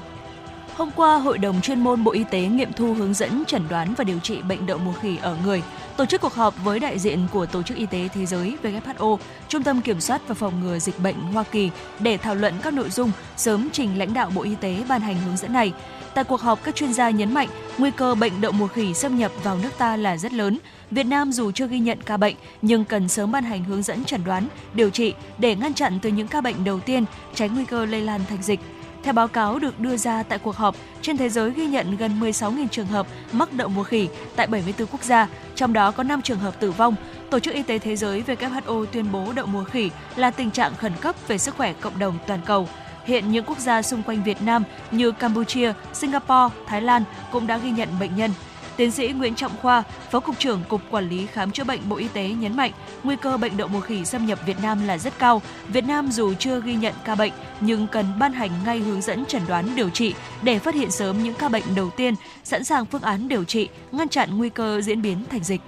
Hôm qua, Hội đồng chuyên môn Bộ Y tế nghiệm thu hướng dẫn chẩn đoán và điều trị bệnh đậu mùa khỉ ở người, tổ chức cuộc họp với đại diện của Tổ chức Y tế Thế giới WHO, Trung tâm Kiểm soát và Phòng ngừa Dịch bệnh Hoa Kỳ để thảo luận các nội dung sớm trình lãnh đạo Bộ Y tế ban hành hướng dẫn này. Tại cuộc họp, các chuyên gia nhấn mạnh nguy cơ bệnh đậu mùa khỉ xâm nhập vào nước ta là rất lớn. Việt Nam dù chưa ghi nhận ca bệnh nhưng cần sớm ban hành hướng dẫn chẩn đoán, điều trị để ngăn chặn từ những ca bệnh đầu tiên, tránh nguy cơ lây lan thành dịch. Theo báo cáo được đưa ra tại cuộc họp, trên thế giới ghi nhận gần 16.000 trường hợp mắc đậu mùa khỉ tại 74 quốc gia, trong đó có 5 trường hợp tử vong. Tổ chức Y tế Thế giới WHO tuyên bố đậu mùa khỉ là tình trạng khẩn cấp về sức khỏe cộng đồng toàn cầu. Hiện những quốc gia xung quanh Việt Nam như Campuchia, Singapore, Thái Lan cũng đã ghi nhận bệnh nhân. Tiến sĩ Nguyễn Trọng Khoa, Phó Cục trưởng Cục Quản lý Khám chữa bệnh Bộ Y tế nhấn mạnh, nguy cơ bệnh đậu mùa khỉ xâm nhập Việt Nam là rất cao. Việt Nam dù chưa ghi nhận ca bệnh, nhưng cần ban hành ngay hướng dẫn chẩn đoán điều trị để phát hiện sớm những ca bệnh đầu tiên, sẵn sàng phương án điều trị, ngăn chặn nguy cơ diễn biến thành dịch.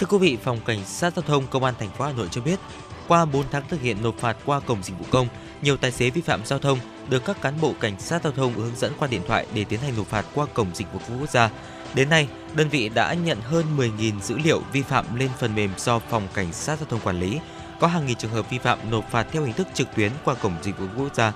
Thưa quý vị, Phòng Cảnh sát Giao thông Công an thành phố Hà Nội cho biết, qua 4 tháng thực hiện nộp phạt qua cổng dịch vụ công, nhiều tài xế vi phạm giao thông được các cán bộ cảnh sát giao thông hướng dẫn qua điện thoại để tiến hành nộp phạt qua cổng dịch vụ công quốc gia. Đến nay, đơn vị đã nhận hơn 10.000 dữ liệu vi phạm lên phần mềm do Phòng Cảnh sát Giao thông quản lý. Có hàng nghìn trường hợp vi phạm nộp phạt theo hình thức trực tuyến qua cổng dịch vụ quốc gia.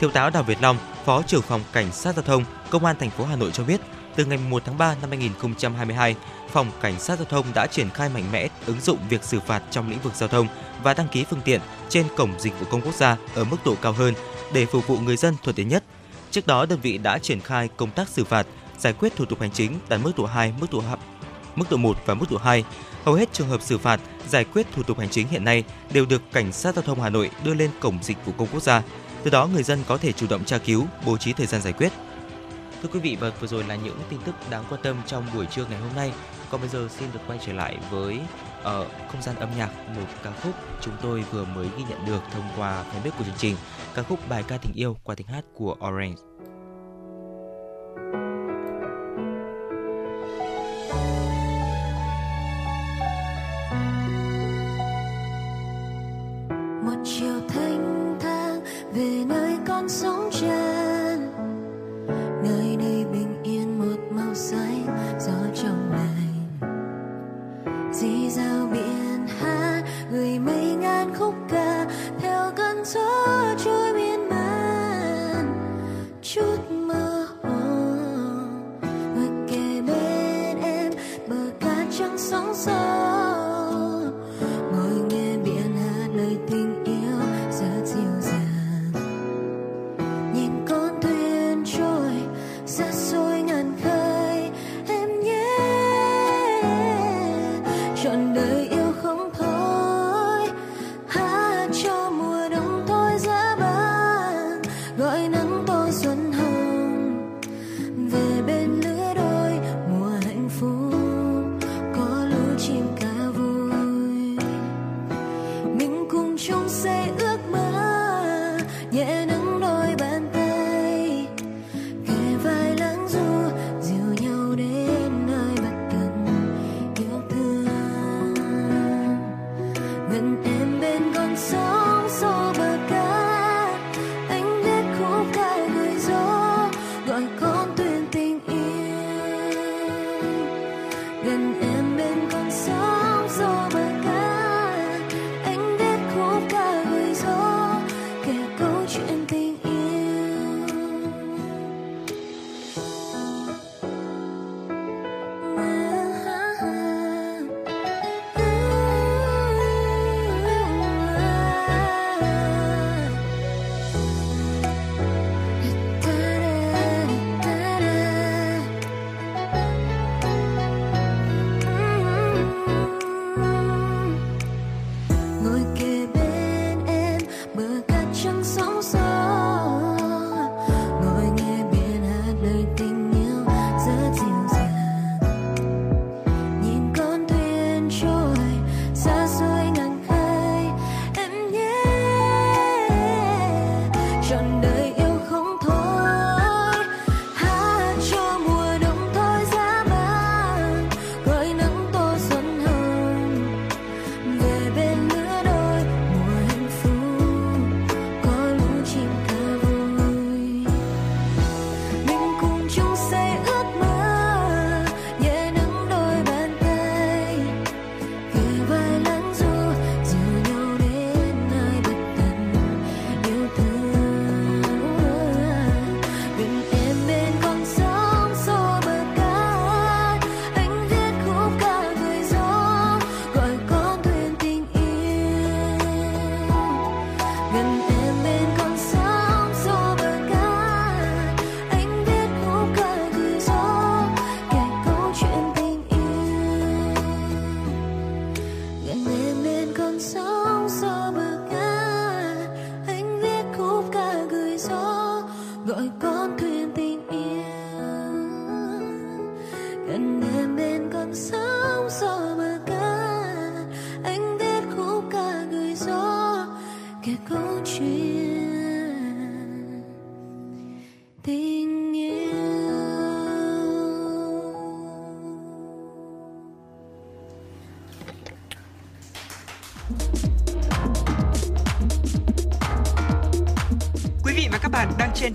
Thiếu tá Đào Việt Long, Phó trưởng phòng Cảnh sát Giao thông, Công an thành phố Hà Nội cho biết, từ ngày 1 tháng 3 năm 2022, Phòng Cảnh sát Giao thông đã triển khai mạnh mẽ ứng dụng việc xử phạt trong lĩnh vực giao thông và đăng ký phương tiện trên cổng dịch vụ công quốc gia ở mức độ cao hơn để phục vụ người dân thuận tiện nhất. Trước đó, đơn vị đã triển khai công tác xử phạt, giải quyết thủ tục hành chính đạt mức độ 2, mức độ 2, mức độ 1 và mức độ 2. Hầu hết trường hợp xử phạt, giải quyết thủ tục hành chính hiện nay đều được Cảnh sát Giao thông Hà Nội đưa lên cổng dịch vụ công quốc gia. Từ đó người dân có thể chủ động tra cứu, bố trí thời gian giải quyết. Thưa quý vị và vừa rồi là những tin tức đáng quan tâm trong buổi trưa ngày hôm nay. Còn bây giờ xin được quay trở lại với ở không gian âm nhạc một ca khúc chúng tôi vừa mới ghi nhận được thông qua fanpage của chương trình ca khúc bài ca tình yêu qua tiếng hát của Orange. Về nơi con sống chân nơi đây bình yên một màu xanh, gió trong lành. Dì dào biển hát gửi mây ngàn khúc ca, theo cơn gió trôi miên man. Chút mơ hồ ngồi kề bên em, bờ cát trắng sóng gió.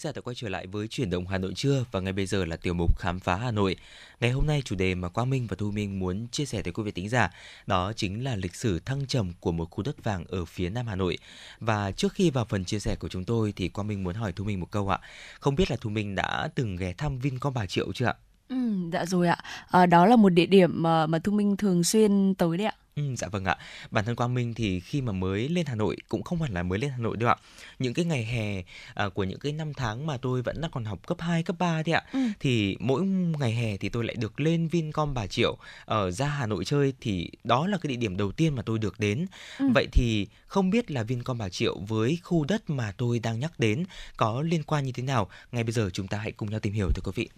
Giả đã quay trở lại với chuyển động Hà Nội trưa và ngay bây giờ là tiểu mục khám phá Hà Nội. Ngày hôm nay chủ đề mà Quang Minh và Thu Minh muốn chia sẻ tới quý vị tính giả đó chính là lịch sử thăng trầm của một khu đất vàng ở phía Nam Hà Nội. Và trước khi vào phần chia sẻ của chúng tôi thì Quang Minh muốn hỏi Thu Minh một câu ạ. Không biết là Thu Minh đã từng ghé thăm Vincom Bà Triệu chưa ạ? Ừ, dạ rồi ạ. À, đó là một địa điểm mà, mà Thu Minh thường xuyên tới đấy ạ. Ừ, dạ vâng ạ. Bản thân Quang Minh thì khi mà mới lên Hà Nội cũng không hẳn là mới lên Hà Nội đâu ạ. Những cái ngày hè à, của những cái năm tháng mà tôi vẫn đang còn học cấp 2, cấp 3 đấy ạ. Ừ. Thì mỗi ngày hè thì tôi lại được lên Vincom Bà Triệu ở ra Hà Nội chơi thì đó là cái địa điểm đầu tiên mà tôi được đến. Ừ. Vậy thì không biết là Vincom Bà Triệu với khu đất mà tôi đang nhắc đến có liên quan như thế nào? Ngay bây giờ chúng ta hãy cùng nhau tìm hiểu thưa quý vị.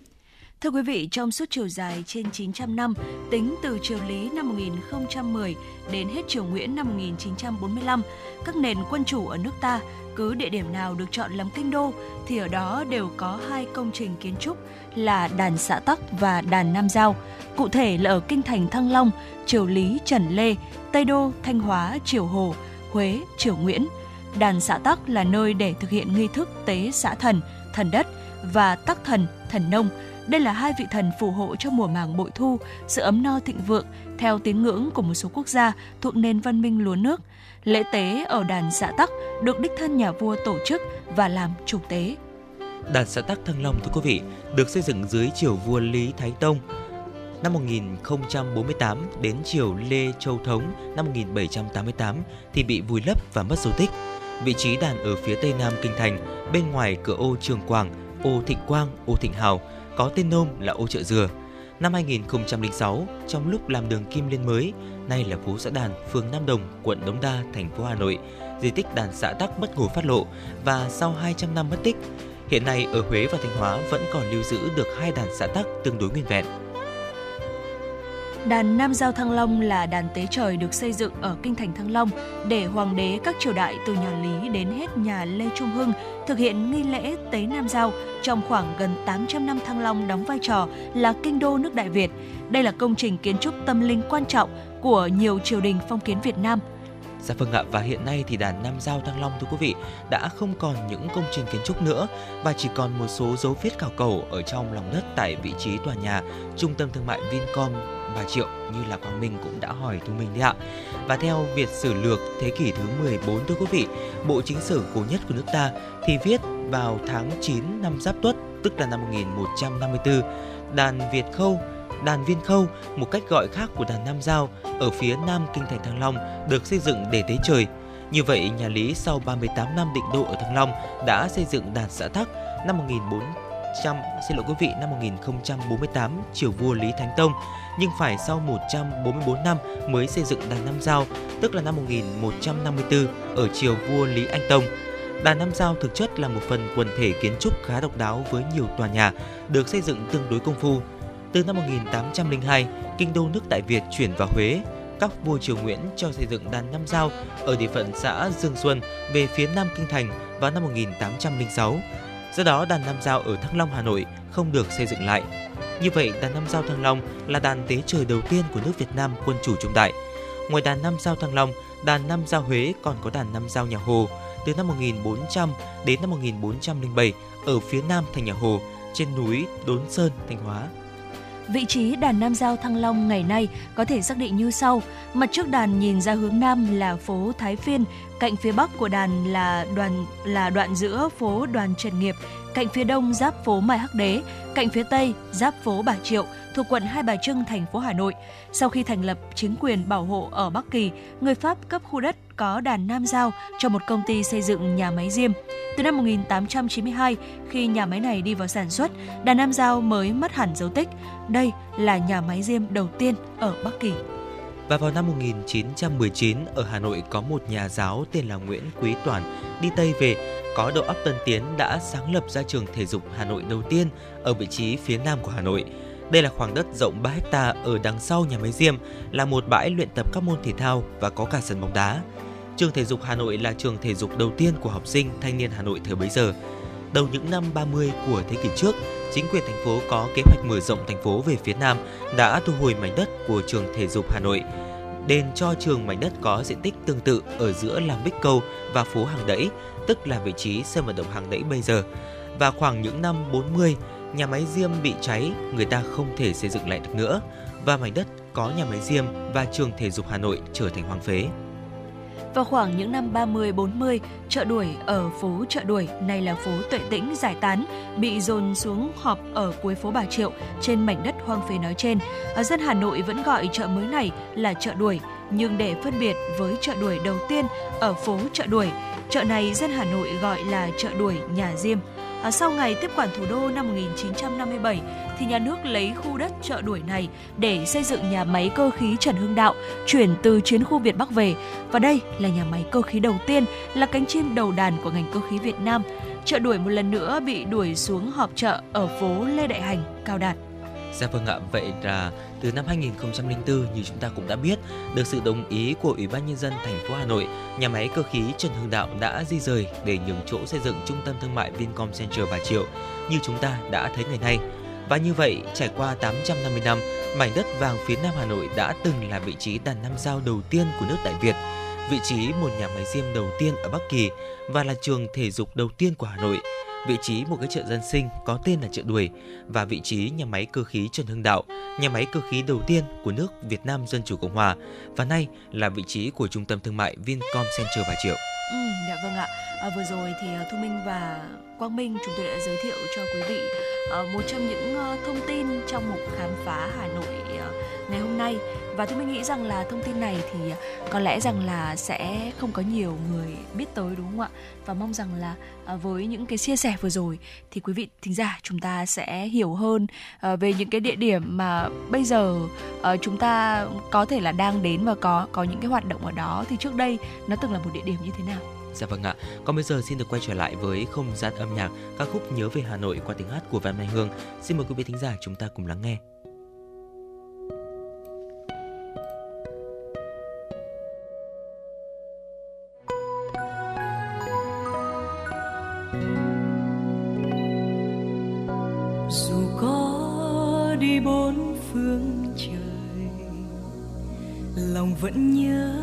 Thưa quý vị, trong suốt chiều dài trên 900 năm, tính từ triều Lý năm 1010 đến hết triều Nguyễn năm 1945, các nền quân chủ ở nước ta cứ địa điểm nào được chọn làm kinh đô thì ở đó đều có hai công trình kiến trúc là đàn xã Tắc và đàn Nam Giao. Cụ thể là ở kinh thành Thăng Long, triều Lý Trần Lê, Tây Đô Thanh Hóa triều Hồ, Huế triều Nguyễn. Đàn xã Tắc là nơi để thực hiện nghi thức tế xã thần, thần đất và Tắc thần, thần nông. Đây là hai vị thần phù hộ cho mùa màng bội thu, sự ấm no thịnh vượng theo tín ngưỡng của một số quốc gia thuộc nền văn minh lúa nước. Lễ tế ở đàn xã Tắc được đích thân nhà vua tổ chức và làm chủ tế. Đàn xã Tắc Thăng Long thưa quý vị, được xây dựng dưới triều vua Lý Thái Tông năm 1048 đến triều Lê Châu Thống năm 1788 thì bị vùi lấp và mất dấu tích. Vị trí đàn ở phía tây nam kinh thành, bên ngoài cửa ô Trường Quảng, ô Thịnh Quang, ô Thịnh Hào, có tên nôm là ô Chợ Dừa. Năm 2006, trong lúc làm đường Kim Liên mới, nay là phố xã Đàn, phường Nam Đồng, quận Đống Đa, thành phố Hà Nội, di tích đàn xã Tắc bất ngờ phát lộ và sau 200 năm mất tích, hiện nay ở Huế và Thanh Hóa vẫn còn lưu giữ được hai đàn xã Tắc tương đối nguyên vẹn. Đàn Nam Giao Thăng Long là đàn tế trời được xây dựng ở kinh thành Thăng Long để hoàng đế các triều đại từ nhà Lý đến hết nhà Lê Trung Hưng thực hiện nghi lễ tế Nam Giao trong khoảng gần 800 năm Thăng Long đóng vai trò là kinh đô nước Đại Việt. Đây là công trình kiến trúc tâm linh quan trọng của nhiều triều đình phong kiến Việt Nam. Dạ vâng ạ, và hiện nay thì đàn Nam Giao Thăng Long thưa quý vị đã không còn những công trình kiến trúc nữa và chỉ còn một số dấu vết khảo cổ ở trong lòng đất tại vị trí tòa nhà Trung tâm Thương mại Vincom Bà Triệu như là Quang Minh cũng đã hỏi Thu Minh đấy ạ. Và theo Việt Sử Lược thế kỷ thứ 14 thưa quý vị, bộ chính sử cổ nhất của nước ta thì viết vào tháng 9 năm Giáp Tuất, tức là năm 1154, đàn Việt Khâu Đàn Viên Khâu, một cách gọi khác của đàn Nam Giao, ở phía nam kinh thành Thăng Long được xây dựng để tế trời. Như vậy, nhà Lý sau 38 năm định đô ở Thăng Long đã xây dựng đàn xã Thắc năm 1400, xin lỗi quý vị, năm 1048 triều vua Lý Thánh Tông, nhưng phải sau 144 năm mới xây dựng đàn Nam Giao, tức là năm 1154 ở triều vua Lý Anh Tông. Đàn Nam Giao thực chất là một phần quần thể kiến trúc khá độc đáo với nhiều tòa nhà được xây dựng tương đối công phu. Từ năm 1802, kinh đô nước Đại Việt chuyển vào Huế, các vua triều Nguyễn cho xây dựng đàn Nam Giao ở địa phận xã Dương Xuân về phía nam kinh thành vào năm 1806. Do đó, đàn Nam Giao ở Thăng Long, Hà Nội không được xây dựng lại. Như vậy, đàn Nam Giao Thăng Long là đàn tế trời đầu tiên của nước Việt Nam quân chủ trung đại. Ngoài đàn Nam Giao Thăng Long, đàn Nam Giao Huế còn có đàn Nam Giao Nhà Hồ từ năm 1400 đến năm 1407 ở phía nam thành Nhà Hồ trên núi Đốn Sơn, Thanh Hóa. Vị trí đàn Nam Giao Thăng Long ngày nay có thể xác định như sau. Mặt trước đàn nhìn ra hướng Nam là phố Thái Phiên, cạnh phía Bắc của đàn là đoàn là đoạn giữa phố Đoàn Trần Nghiệp, cạnh phía Đông giáp phố Mai Hắc Đế, cạnh phía Tây giáp phố Bà Triệu, thuộc quận Hai Bà Trưng, thành phố Hà Nội. Sau khi thành lập chính quyền bảo hộ ở Bắc Kỳ, người Pháp cấp khu đất có đàn Nam Giao cho một công ty xây dựng nhà máy diêm Từ năm 1892, khi nhà máy này đi vào sản xuất, đàn Nam Giao mới mất hẳn dấu tích. Đây là nhà máy diêm đầu tiên ở Bắc Kỳ. Và vào năm 1919, ở Hà Nội có một nhà giáo tên là Nguyễn Quý Toàn đi Tây về, có đầu óc tân tiến đã sáng lập ra trường thể dục Hà Nội đầu tiên ở vị trí phía nam của Hà Nội. Đây là khoảng đất rộng 3 hecta ở đằng sau nhà máy Diêm, là một bãi luyện tập các môn thể thao và có cả sân bóng đá. Trường thể dục Hà Nội là trường thể dục đầu tiên của học sinh thanh niên Hà Nội thời bấy giờ. Đầu những năm 30 của thế kỷ trước, chính quyền thành phố có kế hoạch mở rộng thành phố về phía nam đã thu hồi mảnh đất của trường thể dục Hà Nội đền cho trường mảnh đất có diện tích tương tự ở giữa làng Bích Câu và phố Hàng Đẫy, tức là vị trí sân vận động Hàng Đẫy bây giờ. Và khoảng những năm 40, nhà máy Diêm bị cháy, người ta không thể xây dựng lại được nữa và mảnh đất có nhà máy Diêm và trường thể dục Hà Nội trở thành hoang phế. Vào khoảng những năm 30-40, chợ đuổi ở phố chợ đuổi, nay là phố Tuệ Tĩnh giải tán, bị dồn xuống họp ở cuối phố Bà Triệu trên mảnh đất hoang phế nói trên. Ở dân Hà Nội vẫn gọi chợ mới này là chợ đuổi, nhưng để phân biệt với chợ đuổi đầu tiên ở phố chợ đuổi, chợ này dân Hà Nội gọi là chợ đuổi nhà Diêm. À, sau ngày tiếp quản thủ đô năm 1957 thì nhà nước lấy khu đất chợ đuổi này để xây dựng nhà máy cơ khí Trần Hưng Đạo chuyển từ chiến khu Việt Bắc về và đây là nhà máy cơ khí đầu tiên là cánh chim đầu đàn của ngành cơ khí Việt Nam. Chợ đuổi một lần nữa bị đuổi xuống họp chợ ở phố Lê Đại Hành, Cao Đạt. Dạ vâng ạ, vậy là từ năm 2004 như chúng ta cũng đã biết, được sự đồng ý của Ủy ban nhân dân thành phố Hà Nội, nhà máy cơ khí Trần Hưng Đạo đã di rời để nhường chỗ xây dựng trung tâm thương mại Vincom Center Bà Triệu như chúng ta đã thấy ngày nay. Và như vậy, trải qua 850 năm, mảnh đất vàng phía Nam Hà Nội đã từng là vị trí đàn nam giao đầu tiên của nước Đại Việt, vị trí một nhà máy diêm đầu tiên ở Bắc Kỳ và là trường thể dục đầu tiên của Hà Nội vị trí một cái chợ dân sinh có tên là chợ Đuổi và vị trí nhà máy cơ khí Trần Hưng Đạo, nhà máy cơ khí đầu tiên của nước Việt Nam Dân Chủ Cộng Hòa và nay là vị trí của trung tâm thương mại Vincom Center Bà Triệu. Ừ, dạ vâng ạ. À, vừa rồi thì à, Thu Minh và Quang Minh chúng tôi đã giới thiệu cho quý vị uh, một trong những uh, thông tin trong một khám phá Hà Nội uh, ngày hôm nay và tôi nghĩ rằng là thông tin này thì à, có lẽ rằng là sẽ không có nhiều người biết tới, đúng không ạ và mong rằng là à, với những cái chia sẻ vừa rồi thì quý vị thính giả chúng ta sẽ hiểu hơn à, về những cái địa điểm mà bây giờ chúng ta có thể là đang đến và có có những cái hoạt động ở đó thì trước đây, nó từng là một địa điểm như thế nào Dạ vâng ạ. Còn bây giờ xin được quay trở lại với không gian âm nhạc ca khúc Nhớ về Hà Nội qua tiếng hát của Văn Mai Hương. Xin mời quý vị thính giả chúng ta cùng lắng nghe. Bốn phương trời. Lòng vẫn nhớ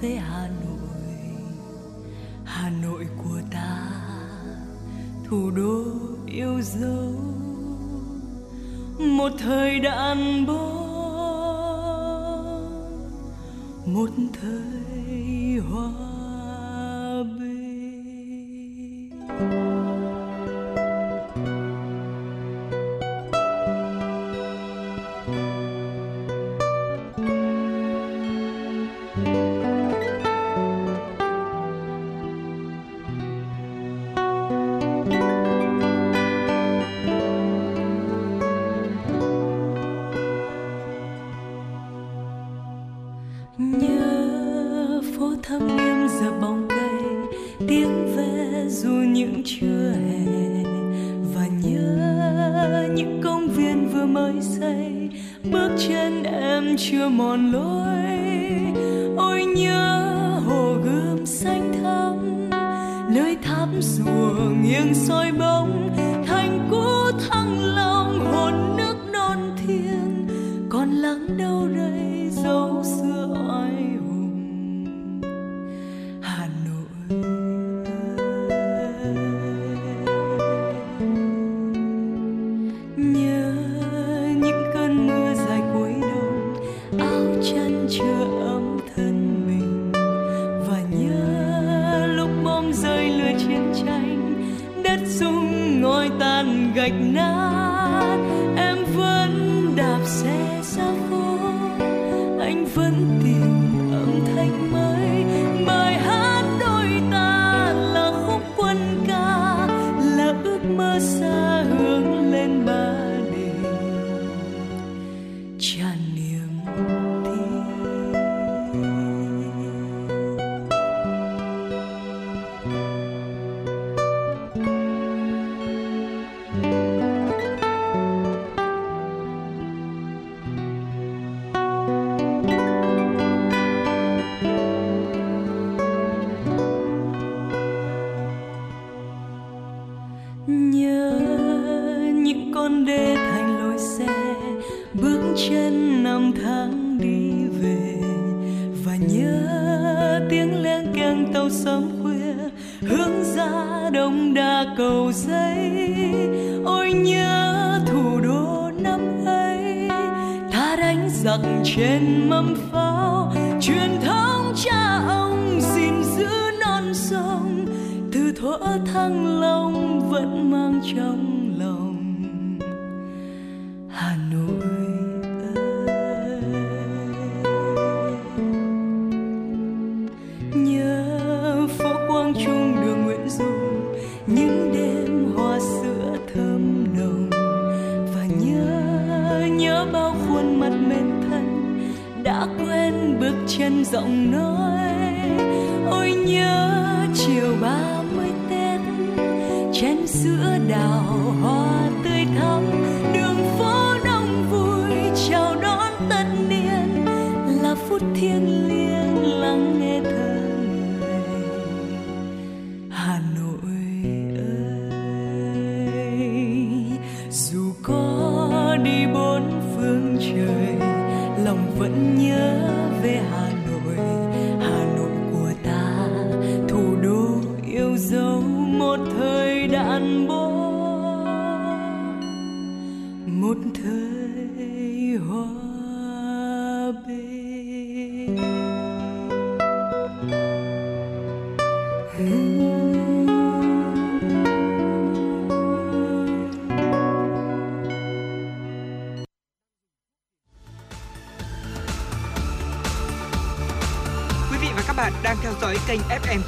về hà nội. Hà nội của ta, thủ đô yêu dấu. Một thời đàn bố, một thời gạch nát em vẫn đạp xe ra phố anh vẫn tìm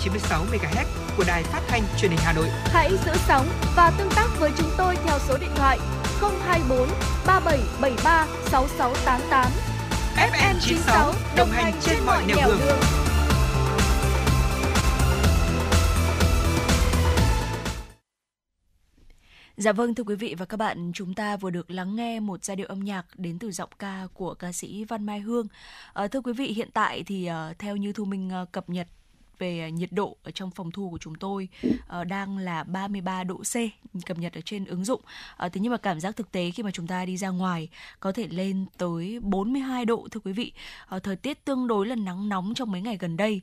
96 MHz của đài phát thanh truyền hình Hà Nội. Hãy giữ sóng và tương tác với chúng tôi theo số điện thoại 024 3773 6688. FM 96 đồng hành trên mọi nẻo đường. Dạ vâng thưa quý vị và các bạn, chúng ta vừa được lắng nghe một giai điệu âm nhạc đến từ giọng ca của ca sĩ Văn Mai Hương. À, thưa quý vị, hiện tại thì uh, theo như Thu Minh uh, cập nhật về à, nhiệt độ ở trong phòng thu của chúng tôi ờ, đang là 33 độ C cập nhật ở trên ứng dụng. Ờ, thế nhưng mà cảm giác thực tế khi mà chúng ta đi ra ngoài có thể lên tới 42 độ thưa quý vị. Ờ, thời tiết tương đối là nắng nóng trong mấy ngày gần đây.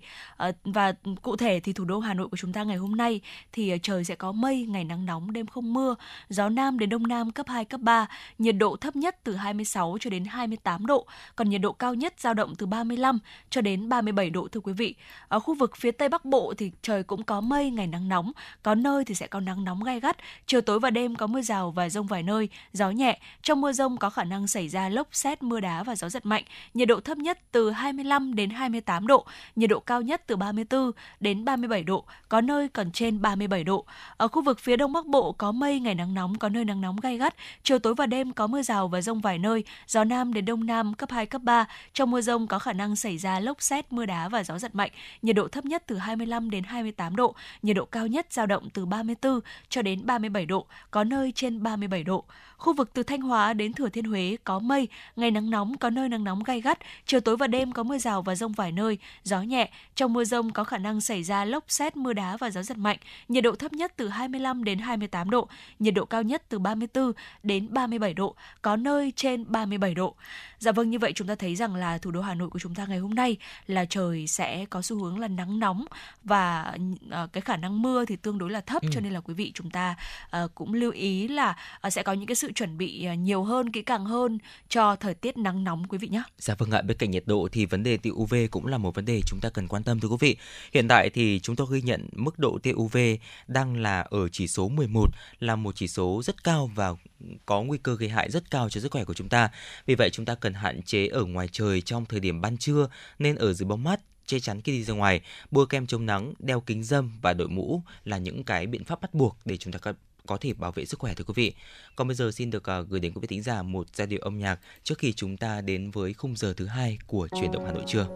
Và cụ thể thì thủ đô Hà Nội của chúng ta ngày hôm nay thì trời sẽ có mây, ngày nắng nóng, đêm không mưa, gió nam đến đông nam cấp 2 cấp 3, nhiệt độ thấp nhất từ 26 cho đến 28 độ, còn nhiệt độ cao nhất dao động từ 35 cho đến 37 độ thưa quý vị. Ở khu vực phía Tây Bắc Bộ thì trời cũng có mây, ngày nắng nóng, có nơi thì sẽ có nắng nóng gai gắt, chiều tối và đêm có mưa rào và rông vài nơi, gió nhẹ. Trong mưa rông có khả năng xảy ra lốc xét, mưa đá và gió giật mạnh. Nhiệt độ thấp nhất từ 25 đến 28 độ, nhiệt độ cao nhất từ 34 đến 37 độ, có nơi còn trên 37 độ. Ở khu vực phía Đông Bắc Bộ có mây, ngày nắng nóng, có nơi nắng nóng gai gắt, chiều tối và đêm có mưa rào và rông vài nơi, gió nam đến đông nam cấp 2 cấp 3. Trong mưa rông có khả năng xảy ra lốc xét, mưa đá và gió giật mạnh. Nhiệt độ thấp nhất từ 25 đến 28 độ, nhiệt độ cao nhất dao động từ 34 cho đến 37 độ, có nơi trên 37 độ. Khu vực từ Thanh Hóa đến Thừa Thiên Huế có mây, ngày nắng nóng có nơi nắng nóng gai gắt, chiều tối và đêm có mưa rào và rông vài nơi, gió nhẹ. Trong mưa rông có khả năng xảy ra lốc xét, mưa đá và gió giật mạnh. Nhiệt độ thấp nhất từ 25 đến 28 độ, nhiệt độ cao nhất từ 34 đến 37 độ, có nơi trên 37 độ. Dạ vâng như vậy chúng ta thấy rằng là thủ đô Hà Nội của chúng ta ngày hôm nay là trời sẽ có xu hướng là nắng nóng và ờ, cái khả năng mưa thì tương đối là thấp Ừ. cho nên là quý vị chúng ta ờ, cũng lưu ý là ờ, sẽ có những cái sự chuẩn bị à, nhiều hơn kỹ càng hơn cho thời tiết nắng nóng quý vị nhé. Dạ vâng ạ, bên cạnh nhiệt độ thì vấn đề tia UV cũng là một vấn đề chúng ta cần quan tâm thưa quý vị. Hiện tại thì chúng tôi ghi nhận mức độ tia UV đang là ở chỉ số 11 là một chỉ số rất cao và có nguy cơ gây hại rất cao cho sức khỏe của chúng ta. Vì vậy chúng ta cần hạn chế ở ngoài trời trong thời điểm ban trưa nên ở dưới bóng mát che chắn khi đi ra ngoài, bôi kem chống nắng, đeo kính râm và đội mũ là những cái biện pháp bắt buộc để chúng ta có thể bảo vệ sức khỏe thưa quý vị. Còn bây giờ xin được à, gửi đến quý vị thính giả một giai điệu âm nhạc trước khi chúng ta đến với khung giờ thứ hai của truyền động Hà Nội trưa.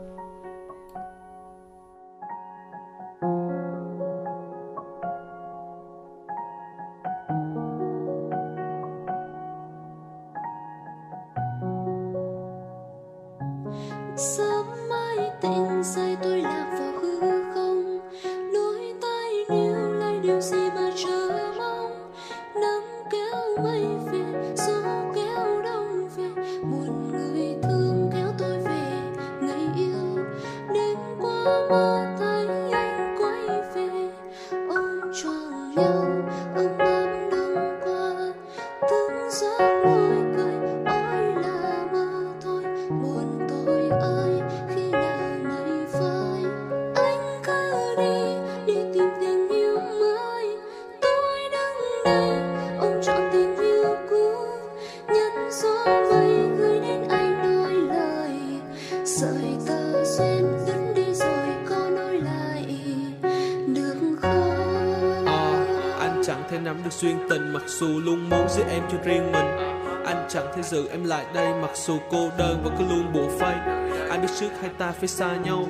So chẳng thể giữ em lại đây, mặc dù cô đơn và cứ luôn bủa vây ai biết trước hai ta phải xa nhau,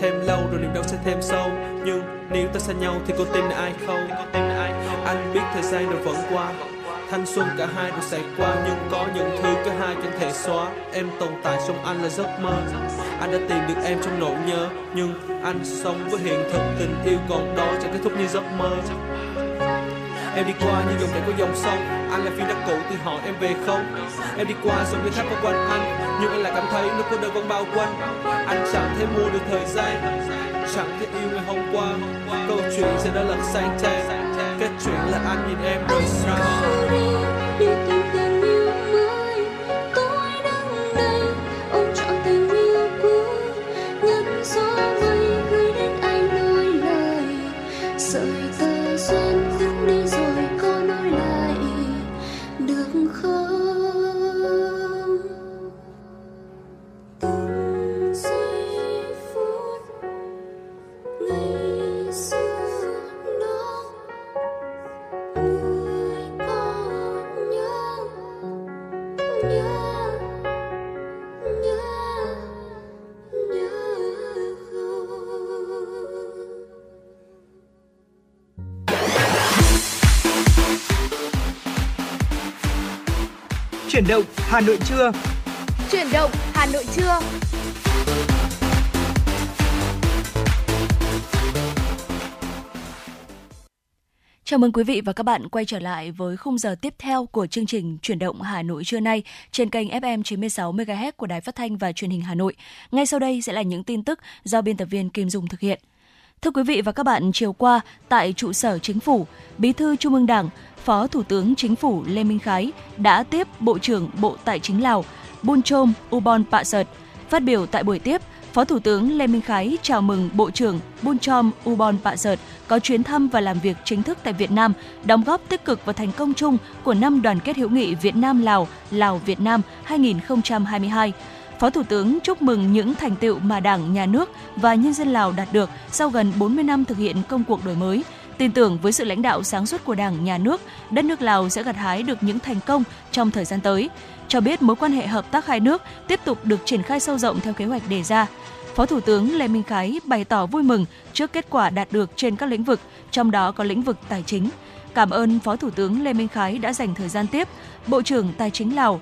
thêm lâu rồi niềm đau sẽ thêm sâu. Nhưng nếu ta xa nhau thì cô tin ai không? Anh biết thời gian rồi vẫn qua, thanh xuân cả hai đều sẽ qua. Nhưng có những thứ cả hai chẳng thể xóa. Em tồn tại trong anh là giấc mơ. Anh đã tìm được em trong nỗi nhớ. Nhưng anh sống với hiện thực tình yêu còn đó chẳng kết thúc như giấc mơ. Em đi qua như dòng chảy của dòng sông. Anh là phi đất cũ thì hỏi em về không? Em đi qua dòng như thác bao quanh anh, Nhưng anh lại cảm thấy nước cô đơn vẫn bao quanh. Anh chẳng thể mua được thời gian, Chẳng thể yêu ngày hôm qua. Câu chuyện sẽ đã lật sang trang Kết chuyện là anh nhìn em rời xa đi tìm tình yêu mới đây tình yêu gió mây gửi đến anh đôi lời sợi tơ duyên động Hà Nội trưa. Chuyển động Hà Nội trưa. Chào mừng quý vị và các bạn quay trở lại với khung giờ tiếp theo của chương trình Chuyển động Hà Nội trưa nay trên kênh FM 96 MHz của Đài Phát thanh và Truyền hình Hà Nội. Ngay sau đây sẽ là những tin tức do biên tập viên Kim Dung thực hiện. Thưa quý vị và các bạn, chiều qua tại trụ sở Chính phủ, Bí thư Trung ương Đảng, Phó Thủ tướng Chính phủ Lê Minh Khái đã tiếp Bộ trưởng Bộ Tài chính Lào Bunchom Ubon Pasert. Phát biểu tại buổi tiếp, Phó Thủ tướng Lê Minh Khái chào mừng Bộ trưởng Bunchom Ubon Pasert có chuyến thăm và làm việc chính thức tại Việt Nam, đóng góp tích cực vào thành công chung của năm đoàn kết hữu nghị Việt Nam Lào, Lào Việt Nam 2022. Phó Thủ tướng chúc mừng những thành tựu mà Đảng, Nhà nước và nhân dân Lào đạt được sau gần 40 năm thực hiện công cuộc đổi mới. Tin tưởng với sự lãnh đạo sáng suốt của Đảng, Nhà nước, đất nước Lào sẽ gặt hái được những thành công trong thời gian tới. Cho biết mối quan hệ hợp tác hai nước tiếp tục được triển khai sâu rộng theo kế hoạch đề ra. Phó Thủ tướng Lê Minh Khái bày tỏ vui mừng trước kết quả đạt được trên các lĩnh vực, trong đó có lĩnh vực tài chính. Cảm ơn Phó Thủ tướng Lê Minh Khái đã dành thời gian tiếp. Bộ trưởng Tài chính Lào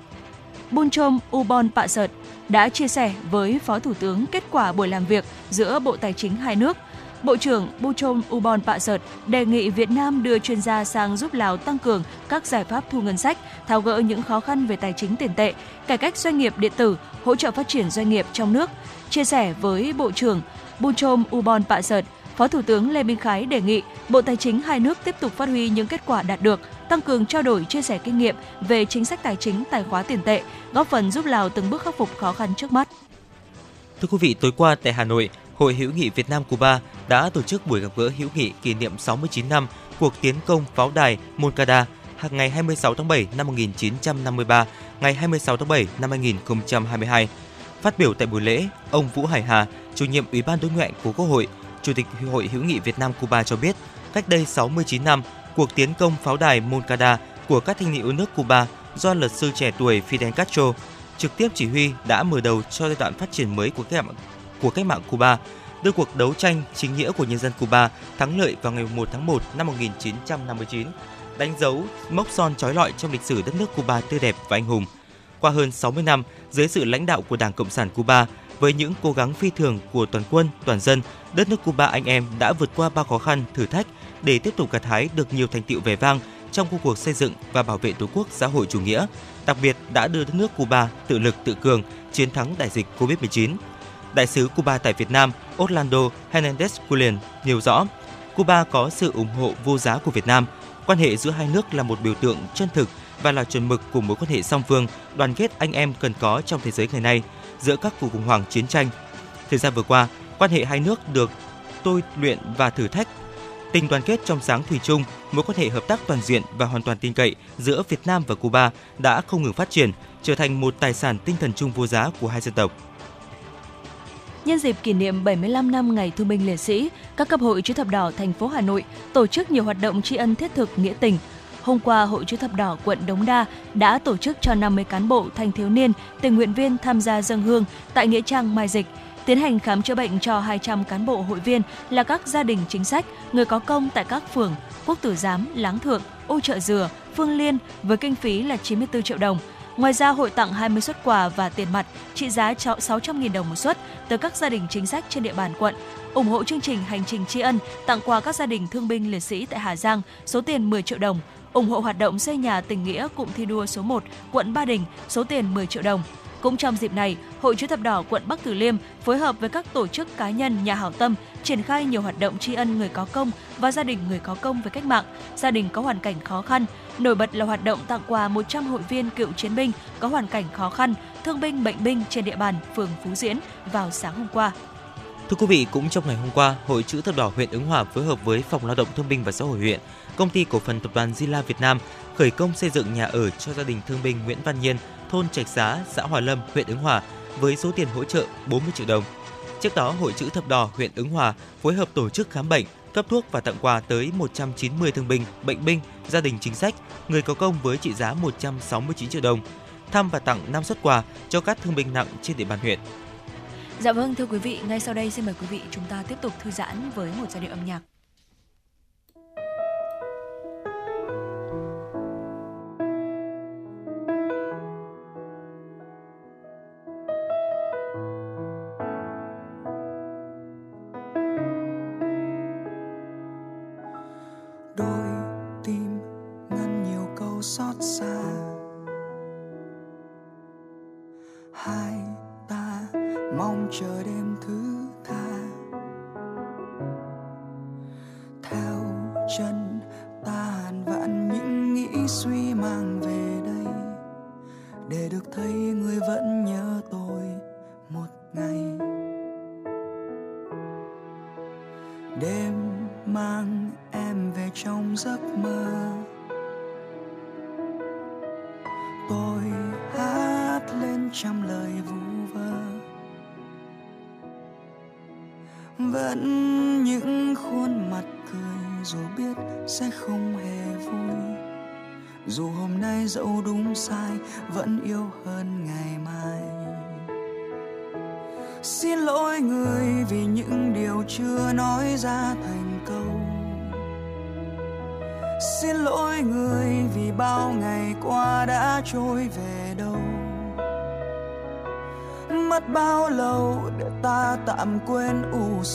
Bunchom Ubon Pạ Sợt đã chia sẻ với Phó Thủ tướng kết quả buổi làm việc giữa Bộ Tài chính hai nước. Bộ trưởng Buchom Ubon Pasert đề nghị Việt Nam đưa chuyên gia sang giúp Lào tăng cường các giải pháp thu ngân sách, tháo gỡ những khó khăn về tài chính tiền tệ, cải cách doanh nghiệp điện tử, hỗ trợ phát triển doanh nghiệp trong nước. Chia sẻ với Bộ trưởng Buchom Ubon Pasert, Phó Thủ tướng Lê Minh Khái đề nghị Bộ Tài chính hai nước tiếp tục phát huy những kết quả đạt được, tăng cường trao đổi chia sẻ kinh nghiệm về chính sách tài chính, tài khóa tiền tệ, góp phần giúp Lào từng bước khắc phục khó khăn trước mắt. Thưa quý vị, tối qua tại Hà Nội, Hội hữu nghị Việt Nam Cuba đã tổ chức buổi gặp gỡ hữu nghị kỷ niệm 69 năm cuộc tiến công pháo đài Moncada ngày 26 tháng 7 năm 1953, ngày 26 tháng 7 năm 2022. Phát biểu tại buổi lễ, ông Vũ Hải Hà, chủ nhiệm Ủy ban đối ngoại của Quốc hội, Chủ tịch Hội hữu nghị Việt Nam Cuba cho biết, cách đây 69 năm, cuộc tiến công pháo đài Moncada của các thanh niên nước Cuba do luật sư trẻ tuổi Fidel Castro trực tiếp chỉ huy đã mở đầu cho giai đoạn phát triển mới của cách mạng của cách mạng Cuba, đưa cuộc đấu tranh chính nghĩa của nhân dân Cuba thắng lợi vào ngày 1 tháng 1 năm 1959, đánh dấu mốc son trói lọi trong lịch sử đất nước Cuba tươi đẹp và anh hùng. Qua hơn 60 năm, dưới sự lãnh đạo của Đảng Cộng sản Cuba, với những cố gắng phi thường của toàn quân, toàn dân, đất nước Cuba anh em đã vượt qua bao khó khăn, thử thách để tiếp tục gặt hái được nhiều thành tựu vẻ vang trong công cuộc xây dựng và bảo vệ Tổ quốc xã hội chủ nghĩa, đặc biệt đã đưa đất nước Cuba tự lực tự cường chiến thắng đại dịch Covid-19. Đại sứ Cuba tại Việt Nam Orlando Hernandez Cullen nêu rõ, Cuba có sự ủng hộ vô giá của Việt Nam. Quan hệ giữa hai nước là một biểu tượng chân thực và là chuẩn mực của mối quan hệ song phương đoàn kết anh em cần có trong thế giới ngày nay giữa các cuộc khủng hoảng chiến tranh. Thời gian vừa qua, quan hệ hai nước được tôi luyện và thử thách tình đoàn kết trong sáng thủy chung, mối quan hệ hợp tác toàn diện và hoàn toàn tin cậy giữa Việt Nam và Cuba đã không ngừng phát triển, trở thành một tài sản tinh thần chung vô giá của hai dân tộc. Nhân dịp kỷ niệm 75 năm Ngày Thương binh Liệt sĩ, các cấp hội chữ thập đỏ thành phố Hà Nội tổ chức nhiều hoạt động tri ân thiết thực nghĩa tình. Hôm qua, Hội chữ thập đỏ quận Đống Đa đã tổ chức cho 50 cán bộ thanh thiếu niên tình nguyện viên tham gia dân hương tại nghĩa trang Mai Dịch, tiến hành khám chữa bệnh cho 200 cán bộ hội viên là các gia đình chính sách, người có công tại các phường Quốc Tử Giám, Láng Thượng, Ô trợ Dừa, Phương Liên với kinh phí là 94 triệu đồng. Ngoài ra, hội tặng 20 xuất quà và tiền mặt trị giá 600.000 đồng một suất tới các gia đình chính sách trên địa bàn quận, ủng hộ chương trình Hành trình tri ân tặng quà các gia đình thương binh liệt sĩ tại Hà Giang số tiền 10 triệu đồng, ủng hộ hoạt động xây nhà tình nghĩa cụm thi đua số 1, quận Ba Đình số tiền 10 triệu đồng. Cũng trong dịp này, Hội chữ thập đỏ quận Bắc Từ Liêm phối hợp với các tổ chức cá nhân nhà hảo tâm triển khai nhiều hoạt động tri ân người có công và gia đình người có công với cách mạng, gia đình có hoàn cảnh khó khăn. Nổi bật là hoạt động tặng quà 100 hội viên cựu chiến binh có hoàn cảnh khó khăn, thương binh bệnh binh trên địa bàn phường Phú Diễn vào sáng hôm qua. Thưa quý vị, cũng trong ngày hôm qua, Hội chữ thập đỏ huyện Ứng Hòa phối hợp với Phòng Lao động Thương binh và Xã hội huyện, Công ty cổ phần tập đoàn Zila Việt Nam khởi công xây dựng nhà ở cho gia đình thương binh Nguyễn Văn Nhiên, thôn Trạch Xá, xã Hòa Lâm, huyện Ứng Hòa với số tiền hỗ trợ 40 triệu đồng. Trước đó, Hội chữ thập đỏ huyện Ứng Hòa phối hợp tổ chức khám bệnh, cấp thuốc và tặng quà tới 190 thương binh, bệnh binh, gia đình chính sách, người có công với trị giá 169 triệu đồng. Thăm và tặng 5 xuất quà cho các thương binh nặng trên địa bàn huyện. Dạ vâng thưa quý vị, ngay sau đây xin mời quý vị chúng ta tiếp tục thư giãn với một giai điệu âm nhạc.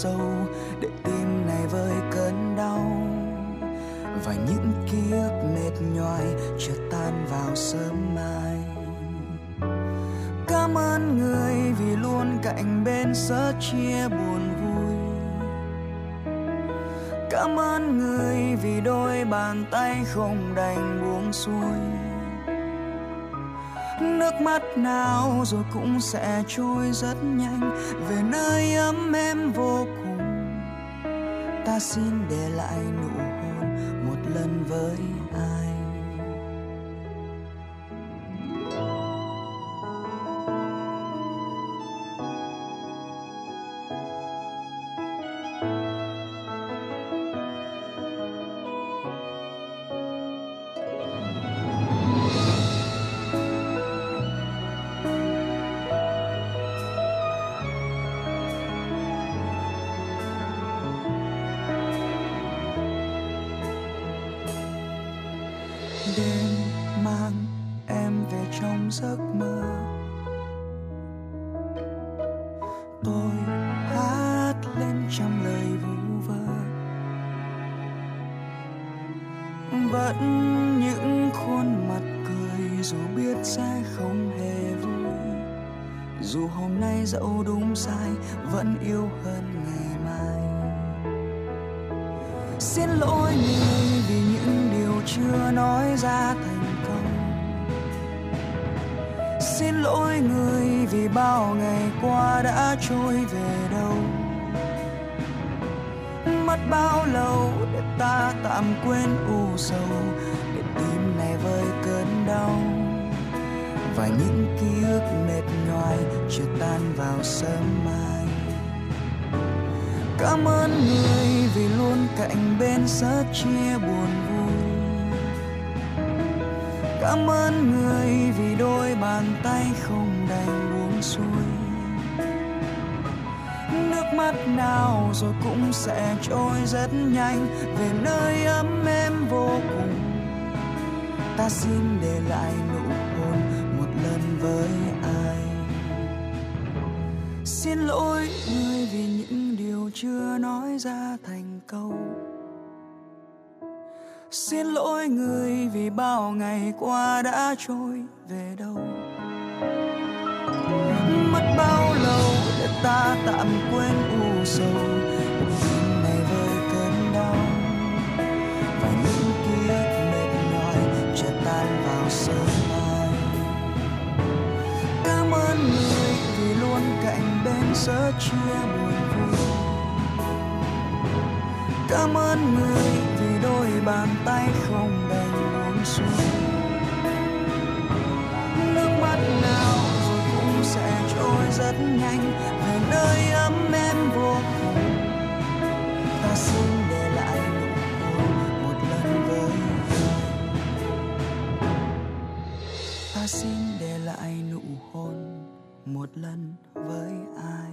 Quên nước mắt nào rồi cũng sẽ trôi rất nhanh. Về nơi ấm em vô cùng, ta xin để lại nụ hôn một lần với ai. Xin lỗi người vì bao ngày qua đã trôi về đâu. Mất bao lâu để ta tạm quên u sầu? Tim này với cơn đau và những ký ức mệt nhòi chưa tan vào sớm mai. Cảm ơn người vì luôn cạnh bên sớt chia buồn vui. Cảm ơn người đôi bàn tay không đành buông xuống. Nước mắt nào rồi cũng sẽ trôi rất nhanh, về nơi ấm em vô cùng. Ta xin để lại nụ hôn một lần với ta xin để lại nụ hôn một lần với ai.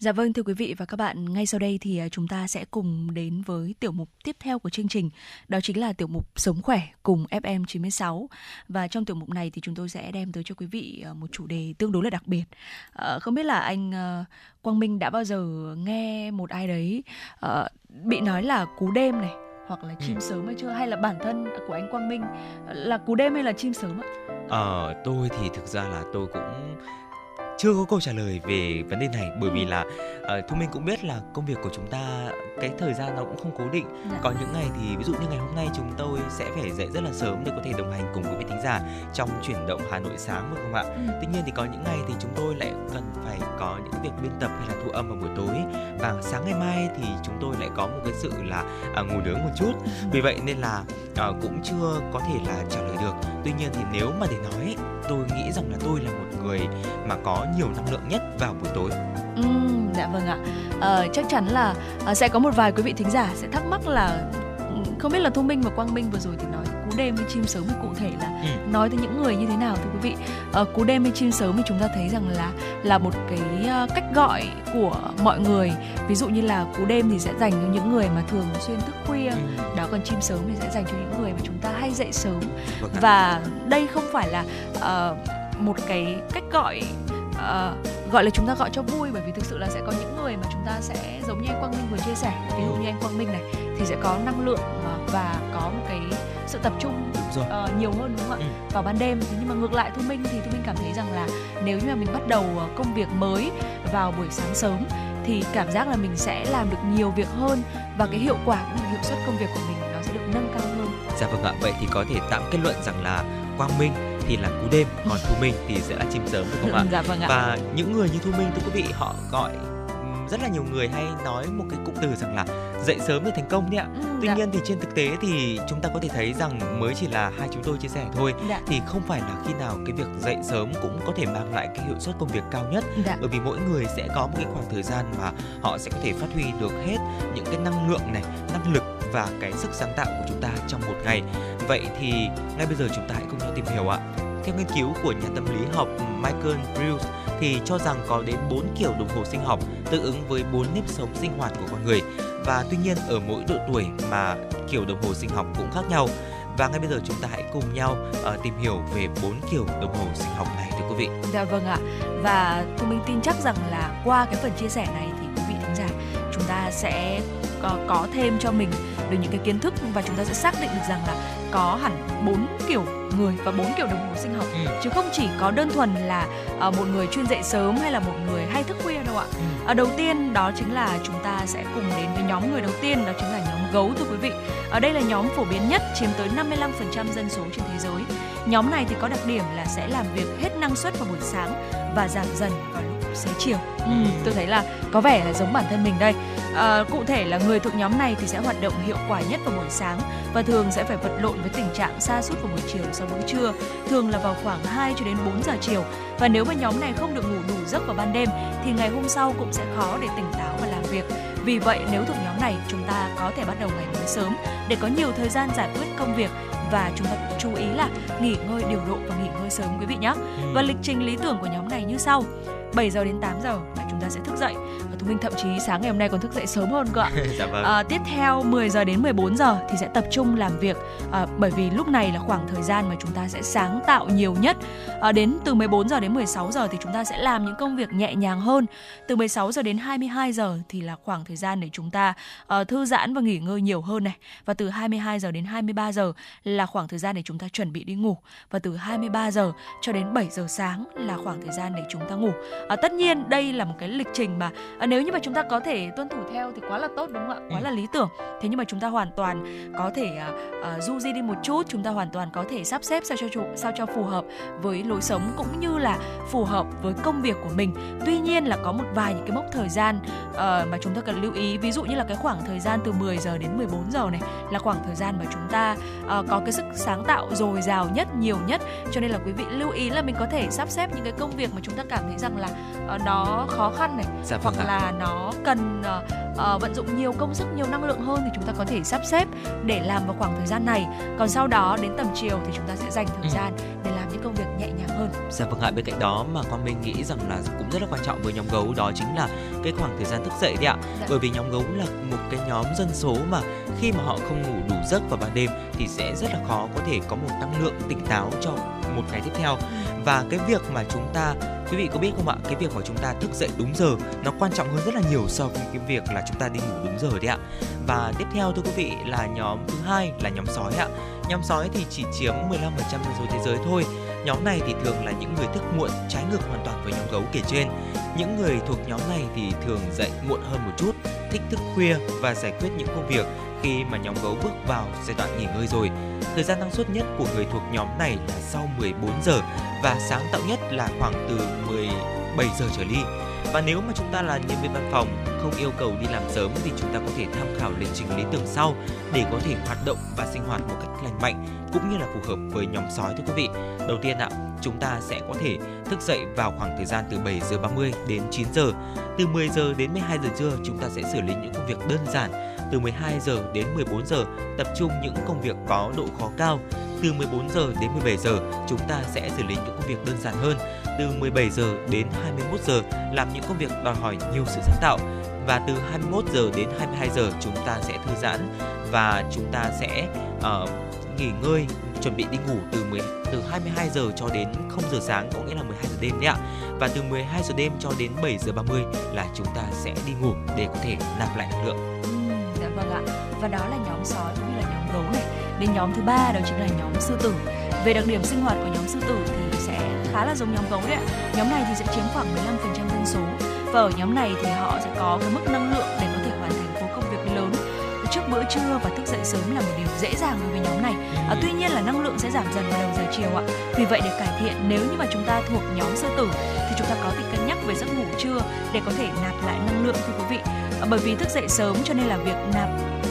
Dạ vâng thưa quý vị và các bạn, ngay sau đây thì à, chúng ta sẽ cùng đến với tiểu mục tiếp theo của chương trình, đó chính là tiểu mục Sống khỏe cùng FM 96. Và trong tiểu mục này thì chúng tôi sẽ đem tới cho quý vị à, một chủ đề tương đối là đặc biệt. Ờ, không biết là anh ờ, Quang Minh đã bao giờ nghe một ai đấy ờ, bị nói là cú đêm này hoặc là chim sớm hay chưa hay là bản thân của anh Quang Minh là cú đêm hay là chim sớm ạ? Ờ, tôi thì thực ra là tôi cũng chưa có câu trả lời về vấn đề này bởi vì là uh, thu minh cũng biết là công việc của chúng ta cái thời gian nó cũng không cố định. Dạ. có những ngày thì ví dụ như ngày hôm nay chúng tôi sẽ phải dậy rất là sớm để có thể đồng hành cùng quý vị thính giả trong chuyển động Hà Nội sáng phải không ạ? Ừ. tuy nhiên thì có những ngày thì chúng tôi lại cần phải có những việc biên tập hay là thu âm vào buổi tối. Và sáng ngày mai thì chúng tôi lại có một cái sự là à, ngủ nướng một chút. Vì vậy nên là à, cũng chưa có thể là trả lời được tuy nhiên thì nếu mà để nói tôi nghĩ rằng là tôi là một người mà có nhiều năng lượng nhất vào buổi tối ừ dạ vâng ạ. À, chắc chắn là ờ, sẽ có một vài quý vị thính giả sẽ thắc mắc là không biết là Thu Minh và Quang Minh vừa rồi thì nói cú đêm hay chim sớm thì cụ thể là Ừ. nói tới những người như thế nào thưa quý vị? Ờ, cú đêm hay chim sớm thì chúng ta thấy rằng là là một cái ờ, cách gọi của mọi người. Ví dụ như là cú đêm thì sẽ dành cho những người mà thường xuyên thức khuya, Ừ. đó còn chim sớm thì sẽ dành cho những người mà chúng ta hay dậy sớm Vâng và đây không phải là ờ, một cái cách gọi ờ, gọi là chúng ta gọi cho vui bởi vì thực sự là sẽ có những người mà chúng ta sẽ giống như anh Quang Minh vừa chia sẻ. Ví dụ như anh Quang Minh này thì sẽ có năng lượng ờ, và có một cái sự tập trung ờ, nhiều hơn đúng không ạ? Ừ. vào ban đêm. Thế nhưng mà ngược lại Thu Minh thì Thu Minh cảm thấy rằng là nếu như mà mình bắt đầu công việc mới vào buổi sáng sớm thì cảm giác là mình sẽ làm được nhiều việc hơn và cái hiệu quả cũng như hiệu suất công việc của mình nó sẽ được nâng cao hơn. Dạ vâng ạ, vậy thì có thể tạm kết luận rằng là Quang Minh thì là cú đêm, còn Thu Minh thì sẽ là chim sớm đúng không ạ? dạ vâng ạ Và những người như Thu Minh thưa quý vị họ gọi rất là nhiều người hay nói một cái cụm từ rằng là dậy sớm thì thành công đấy ạ. Ừ, Tuy dạ. nhiên thì trên thực tế thì chúng ta có thể thấy rằng mới chỉ là hai chúng tôi chia sẻ thôi Dạ. thì không phải là khi nào cái việc dậy sớm cũng có thể mang lại cái hiệu suất công việc cao nhất Dạ. bởi vì mỗi người sẽ có một cái khoảng thời gian mà họ sẽ có thể phát huy được hết những cái năng lượng này, năng lực và cái sức sáng tạo của chúng ta trong một ngày. Vậy thì ngay bây giờ chúng ta hãy cùng nhau tìm hiểu ạ. Theo nghiên cứu của nhà tâm lý học Michael Bruce thì cho rằng có đến 4 kiểu đồng hồ sinh học tương ứng với 4 nếp sống sinh hoạt của con người và tuy nhiên ở mỗi độ tuổi mà kiểu đồng hồ sinh học cũng khác nhau. Và ngay bây giờ chúng ta hãy cùng nhau uh, tìm hiểu về 4 kiểu đồng hồ sinh học này thưa quý vị. Dạ vâng ạ. Và Thu Minh tin chắc rằng là qua cái phần chia sẻ này thì quý vị thính giả chúng ta sẽ có, có thêm cho mình được những cái kiến thức và chúng ta sẽ xác định được rằng là có hẳn bốn kiểu người và bốn kiểu đồng hồ sinh học Ừ. chứ không chỉ có đơn thuần là ờ, một người chuyên dậy sớm hay là một người hay thức khuya đâu ạ. Ừ. Ờ, đầu tiên đó chính là chúng ta sẽ cùng đến với nhóm người đầu tiên đó chính là nhóm gấu thưa quý vị. Ở đây là nhóm phổ biến nhất chiếm tới 55% dân số trên thế giới. Nhóm này thì có đặc điểm là sẽ làm việc hết năng suất vào buổi sáng và giảm dần vào xế chiều. Ừ, tôi thấy là có vẻ là giống bản thân mình đây. À, cụ thể là người thuộc nhóm này thì sẽ hoạt động hiệu quả nhất vào buổi sáng và thường sẽ phải vật lộn với tình trạng sa sút vào buổi chiều sau bữa trưa, thường là vào khoảng 2 cho đến 4 giờ chiều. Và nếu mà nhóm này không được ngủ đủ giấc vào ban đêm thì ngày hôm sau cũng sẽ khó để tỉnh táo và làm việc. Vì vậy nếu thuộc nhóm này chúng ta có thể bắt đầu ngày mới sớm để có nhiều thời gian giải quyết công việc và chúng ta cũng chú ý là nghỉ ngơi điều độ và nghỉ ngơi sớm quý vị nhé. Và lịch trình lý tưởng của nhóm này như sau. 7 giờ đến 8 giờ chúng ta sẽ thức dậy và Thu Minh thậm chí sáng ngày hôm nay còn thức dậy sớm hơn cơ ạ. dạ vâng. À, tiếp theo 10 giờ đến 14 giờ thì sẽ tập trung làm việc à, bởi vì lúc này là khoảng thời gian mà chúng ta sẽ sáng tạo nhiều nhất. À, đến từ 14 giờ đến 16 giờ thì chúng ta sẽ làm những công việc nhẹ nhàng hơn. Từ 16 giờ đến 22 giờ thì là khoảng thời gian để chúng ta à, thư giãn và nghỉ ngơi nhiều hơn này. Và từ 22 giờ đến 23 giờ là khoảng thời gian để chúng ta chuẩn bị đi ngủ. Và từ 23 giờ cho đến 7 giờ sáng là khoảng thời gian để chúng ta ngủ. À, tất nhiên đây là một cái lịch trình mà à, nếu như mà chúng ta có thể tuân thủ theo thì quá là tốt đúng không ạ? Quá Ừ. là lý tưởng. Thế nhưng mà chúng ta hoàn toàn có thể à, à, du di đi một chút, chúng ta hoàn toàn có thể sắp xếp sao cho sao cho phù hợp với lối sống cũng như là phù hợp với công việc của mình. Tuy nhiên là có một vài những cái mốc thời gian ờ, mà chúng ta cần lưu ý. Ví dụ như là cái khoảng thời gian từ 10 giờ đến 14 giờ này là khoảng thời gian mà chúng ta ờ, có cái sức sáng tạo dồi dào nhất, nhiều nhất. Cho nên là quý vị lưu ý là mình có thể sắp xếp những cái công việc mà chúng ta cảm thấy rằng là ờ, nó khó khăn này Dạ hoặc vâng ạ. là nó cần ờ, vận dụng nhiều công sức nhiều năng lượng hơn thì chúng ta có thể sắp xếp để làm vào khoảng thời gian này còn sau đó đến tầm chiều thì chúng ta sẽ dành thời Ừ. gian để làm những công việc nhẹ nhàng hơn Dạ vâng ạ, bên cạnh đó mà Quang Minh nghĩ rằng là cũng rất là quan trọng với nhóm gấu đó chính là cái khoảng thời gian thức dậy đấy ạ. Dạ. Bởi vì nhóm gấu là một cái nhóm dân số mà khi mà họ không ngủ đủ giấc vào ban đêm thì sẽ rất là khó có thể có một năng lượng tỉnh táo cho một ngày tiếp theo. Và cái việc mà chúng ta quý vị có biết không ạ, cái việc mà chúng ta thức dậy đúng giờ nó quan trọng hơn rất là nhiều so với cái việc là chúng ta đi ngủ đúng giờ đấy ạ. Và tiếp theo thưa quý vị là nhóm thứ hai là nhóm sói ạ. Nhóm sói thì chỉ chiếm 15% dân số thế giới thôi. Nhóm này thì thường là những người thức muộn trái ngược hoàn toàn với nhóm gấu kể trên. Những người thuộc nhóm này thì thường dậy muộn hơn một chút, thích thức khuya và giải quyết những công việc khi mà nhóm gấu bước vào giai đoạn nghỉ ngơi rồi. Thời gian năng suất nhất của người thuộc nhóm này là sau 14 giờ và sáng tạo nhất là khoảng từ 17 giờ trở đi. Và nếu mà chúng ta là nhân viên văn phòng không yêu cầu đi làm sớm thì chúng ta có thể tham khảo lịch trình lý tưởng sau để có thể hoạt động và sinh hoạt một cách lành mạnh cũng như là phù hợp với nhóm sói thưa quý vị. Đầu tiên ạ, chúng ta sẽ có thể thức dậy vào khoảng thời gian từ 7 giờ 30 đến 9 giờ. Từ 10 giờ đến 12 giờ trưa chúng ta sẽ xử lý những công việc đơn giản. Từ 12 giờ đến 14 giờ tập trung những công việc có độ khó cao. Từ 14 giờ đến 17 giờ chúng ta sẽ xử lý những công việc đơn giản hơn. Từ 17 giờ đến 21 giờ làm những công việc đòi hỏi nhiều sự sáng tạo và từ 21 giờ đến 22 giờ chúng ta sẽ thư giãn và chúng ta sẽ uh, nghỉ ngơi chuẩn bị đi ngủ từ 10 từ 22 giờ cho đến 0 giờ sáng có nghĩa là 12 giờ đêm đấy ạ. Và từ 12 giờ đêm cho đến 7 giờ 30 là chúng ta sẽ đi ngủ để có thể nạp lại năng lượng. Ừ, dạ vâng ạ. Và đó là nhóm sói cũng như là nhóm gấu này. Đến nhóm thứ ba đó chính là nhóm sư tử. Về đặc điểm sinh hoạt của nhóm sư tử thì khá là giống nhóm gấu đấy ạ. Nhóm này thì sẽ chiếm khoảng 15% dân số và ở nhóm này thì họ sẽ có cái mức năng lượng để có thể hoàn thành khối công việc lớn trước bữa trưa và thức dậy sớm là một điều dễ dàng đối với nhóm này. À, tuy nhiên là năng lượng sẽ giảm dần vào đầu giờ chiều ạ. Vì vậy để cải thiện nếu như mà chúng ta thuộc nhóm sư tử thì chúng ta có thể cân nhắc về giấc ngủ trưa để có thể nạp lại năng lượng thưa quý vị. À, bởi vì thức dậy sớm cho nên là việc nạp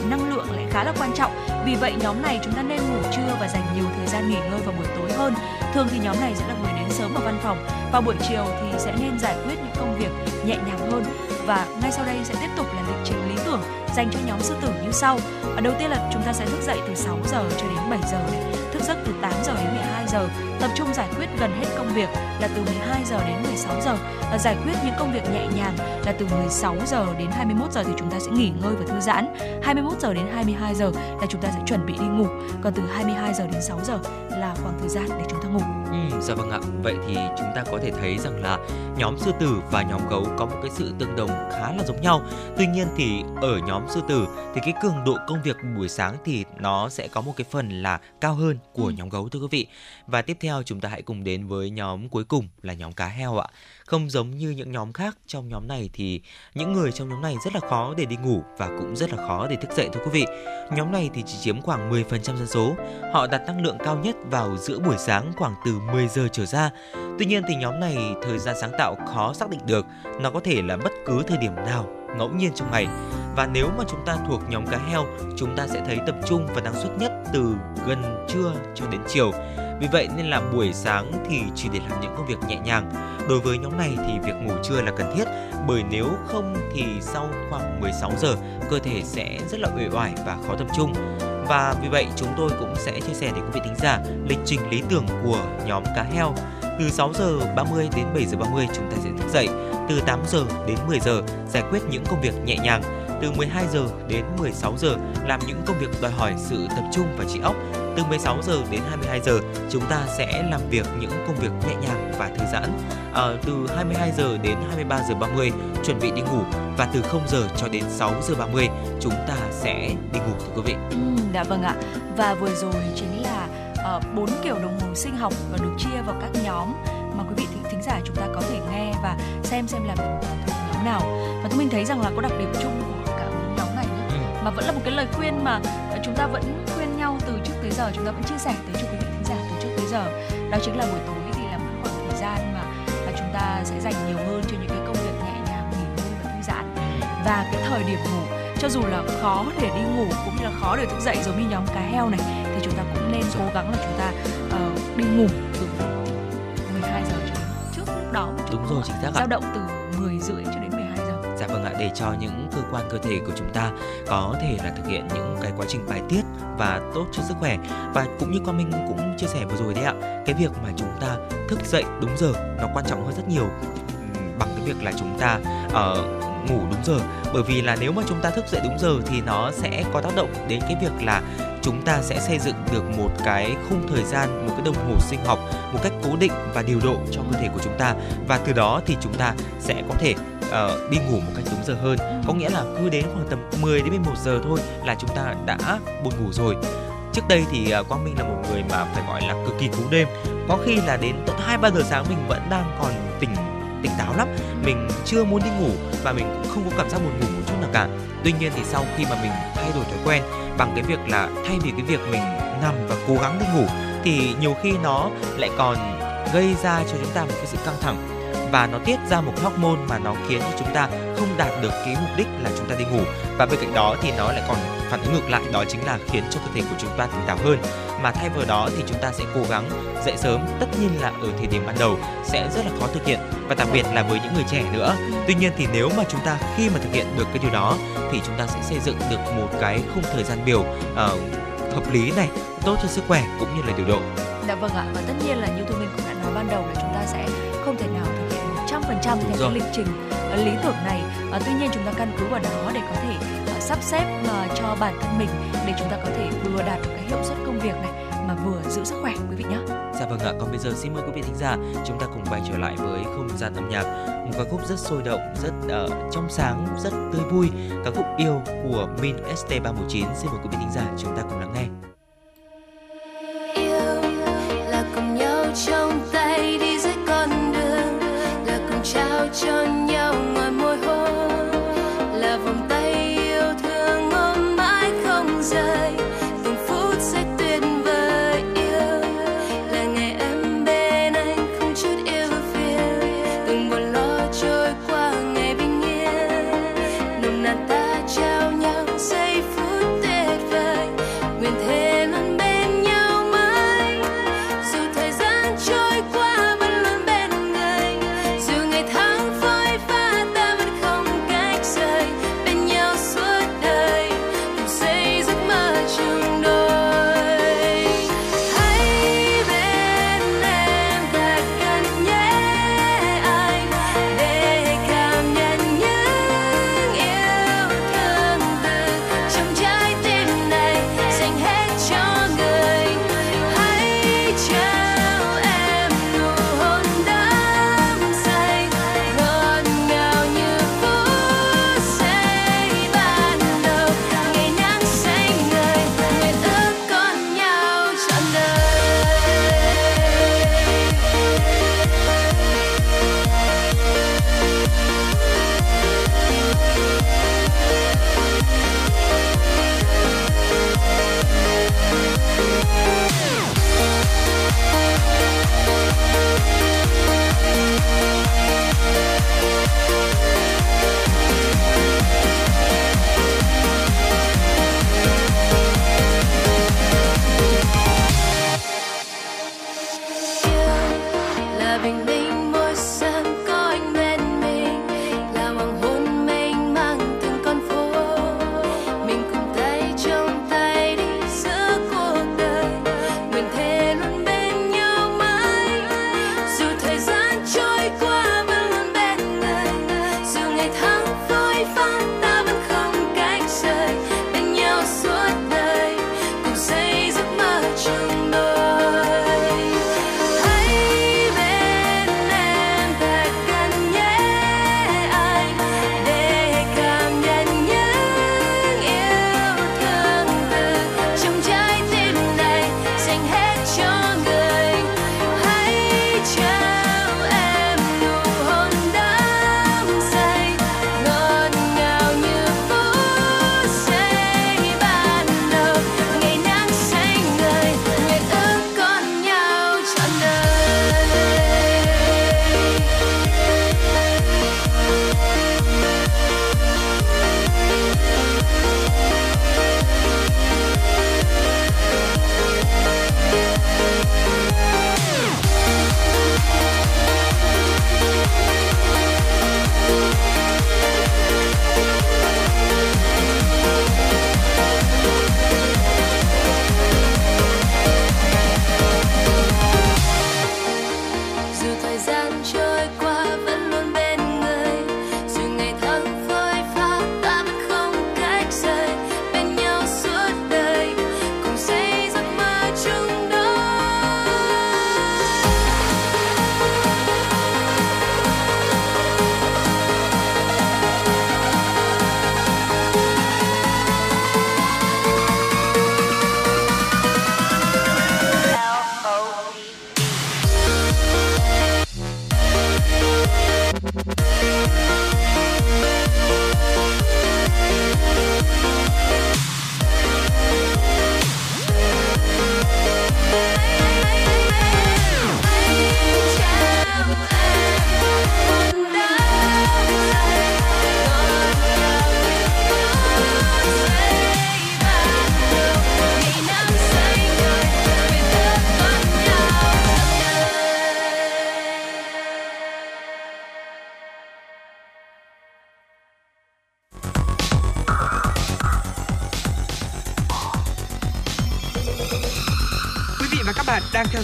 năng lượng lại khá là quan trọng. Vì vậy nhóm này chúng ta nên ngủ trưa và dành nhiều thời gian nghỉ ngơi vào buổi tối hơn. Thường thì nhóm này sẽ là người đến sớm ở văn phòng. Vào buổi chiều thì sẽ nên giải quyết những công việc nhẹ nhàng hơn và ngay sau đây sẽ tiếp tục là lịch trình lý tưởng dành cho nhóm sư tử như sau. Ở đầu tiên là chúng ta sẽ thức dậy từ 6 giờ cho đến 7 giờ này, thức giấc từ 8 giờ đến 12 giờ, tập trung giải quyết gần hết công việc là từ 12 giờ đến 16 giờ, và giải quyết những công việc nhẹ nhàng là từ 16 giờ đến 21 giờ thì chúng ta sẽ nghỉ ngơi và thư giãn. 21 giờ đến 22 giờ là chúng ta sẽ chuẩn bị đi ngủ, còn từ 22 giờ đến 6 giờ là khoảng thời gian để chúng ta ngủ. Ừ, dạ vâng ạ. Vậy thì chúng ta có thể thấy rằng là nhóm sư tử và nhóm gấu có một cái sự tương đồng khá là giống nhau. Tuy nhiên thì ở nhóm sư tử thì cái cường độ công việc buổi sáng thì nó sẽ có một cái phần là cao hơn của ừ. nhóm gấu thưa quý vị. Và tiếp theo chúng ta hãy cùng đến với nhóm cuối cùng là nhóm cá heo ạ. Không giống như những nhóm khác, trong nhóm này thì những người trong nhóm này rất là khó để đi ngủ và cũng rất là khó để thức dậy thưa quý vị. Nhóm này thì chỉ chiếm khoảng 10% dân số. Họ đặt năng lượng cao nhất vào giữa buổi sáng khoảng từ 10 giờ trở ra. Tuy nhiên thì nhóm này thời gian sáng tạo khó xác định được, nó có thể là bất cứ thời điểm nào ngẫu nhiên trong ngày. Và nếu mà chúng ta thuộc nhóm cá heo, chúng ta sẽ thấy tập trung và năng suất nhất từ gần trưa cho đến chiều. Vì vậy nên là buổi sáng thì chỉ để làm những công việc nhẹ nhàng. Đối với nhóm này thì việc ngủ trưa là cần thiết, bởi nếu không thì sau khoảng 16 giờ, cơ thể sẽ rất là uể oải và khó tập trung. Và vì vậy chúng tôi cũng sẽ chia sẻ để quý vị thính giả lịch trình lý tưởng của nhóm cá heo. Từ 6 giờ 30 đến 7 giờ 30 chúng ta sẽ thức dậy. Từ 8 giờ đến 10 giờ giải quyết những công việc nhẹ nhàng. Từ 12 giờ đến 16 giờ làm những công việc đòi hỏi sự tập trung và trí óc từ 16 giờ đến 22 giờ chúng ta sẽ làm việc những công việc nhẹ nhàng và thư giãn. À, từ 22 giờ đến 23 giờ 30 chuẩn bị đi ngủ và từ 0 giờ cho đến 6 giờ 30 chúng ta sẽ đi ngủ thưa quý vị. Ừ, dạ vâng ạ. Và vừa rồi chính là ờ, bốn uh, kiểu đồng hồ sinh học và được chia vào các nhóm mà quý vị thính, giả chúng ta có thể nghe và xem xem là mình thuộc nhóm nào. Và mình thấy rằng là có đặc điểm chung của cả bốn nhóm này nhé. Ừ. Mà vẫn là một cái lời khuyên mà chúng ta vẫn khuyên nhau từ trước giờ chúng ta vẫn chia sẻ tới cho quý vị thính giả từ trước tới giờ. Đó chính là buổi tối thì là một khoảng thời gian mà là chúng ta sẽ dành nhiều hơn cho những cái công việc nhẹ nhàng nghỉ ngơi và thư giãn. Và cái thời điểm ngủ cho dù là khó để đi ngủ cũng như là khó để thức dậy giống như nhóm cá heo này thì chúng ta cũng nên cố gắng là chúng ta uh, đi ngủ từ 12 giờ cho đến trước lúc đó. Một chút đúng rồi chính xác dao động từ 10 rưỡi cho đến 12 giờ dạ vâng ạ để cho những cơ quan cơ thể của chúng ta có thể là thực hiện những cái quá trình bài tiết và tốt cho sức khỏe. Và cũng như con minh cũng chia sẻ vừa rồi đấy ạ cái việc mà chúng ta thức dậy đúng giờ nó quan trọng hơn rất nhiều bằng cái việc là chúng ta uh, ngủ đúng giờ. Bởi vì là nếu mà chúng ta thức dậy đúng giờ thì nó sẽ có tác động đến cái việc là chúng ta sẽ xây dựng được một cái khung thời gian một cái đồng hồ sinh học một cách cố định và điều độ cho cơ thể của chúng ta. Và từ đó thì chúng ta sẽ có thể uh, đi ngủ một cách đúng giờ hơn. Có nghĩa là cứ đến khoảng tầm 10 đến 11 giờ thôi là chúng ta đã buồn ngủ rồi. Trước đây thì uh, Quang Minh là một người mà phải gọi là cực kỳ cú đêm. Có khi là đến tận hai ba giờ sáng mình vẫn đang còn tỉnh tỉnh táo lắm. Mình chưa muốn đi ngủ và mình cũng không có cảm giác buồn ngủ một chút nào cả. Tuy nhiên thì sau khi mà mình thay đổi thói quen bằng cái việc là thay vì cái việc mình nằm và cố gắng đi ngủ thì nhiều khi nó lại còn gây ra cho chúng ta một cái sự căng thẳng và nó tiết ra một hormone mà nó khiến cho chúng ta không đạt được cái mục đích là chúng ta đi ngủ. Và bên cạnh đó thì nó lại còn phản ứng ngược lại đó chính là khiến cho cơ thể của chúng ta tỉnh táo hơn. Mà thay vào đó thì chúng ta sẽ cố gắng dậy sớm tất nhiên là ở thời điểm ban đầu sẽ rất là khó thực hiện và đặc biệt là với những người trẻ nữa. Tuy nhiên thì nếu mà chúng ta khi mà thực hiện được cái điều đó thì chúng ta sẽ xây dựng được một cái khung thời gian biểu uh, hợp lý này tốt cho sức khỏe cũng như là điều độ. Dạ vâng ạ và tất nhiên là như tôi mình cũng đã nói ban đầu là chúng ta sẽ không thể nào cái rồi. lịch trình ờ, lý tưởng này. À, tuy nhiên chúng ta căn cứ vào đó để có thể ờ, sắp xếp mà cho bản thân mình để chúng ta có thể vừa đạt được cái hiệu suất công việc này mà vừa giữ sức khỏe quý vị nhé. Dạ vâng ạ, còn bây giờ xin mời quý vị thính giả chúng ta cùng quay trở lại với không gian âm nhạc một ca khúc rất sôi động, rất uh, trong sáng, rất tươi vui ca khúc yêu của Min ST319 xin mời quý vị thính giả chúng ta cùng lắng nghe.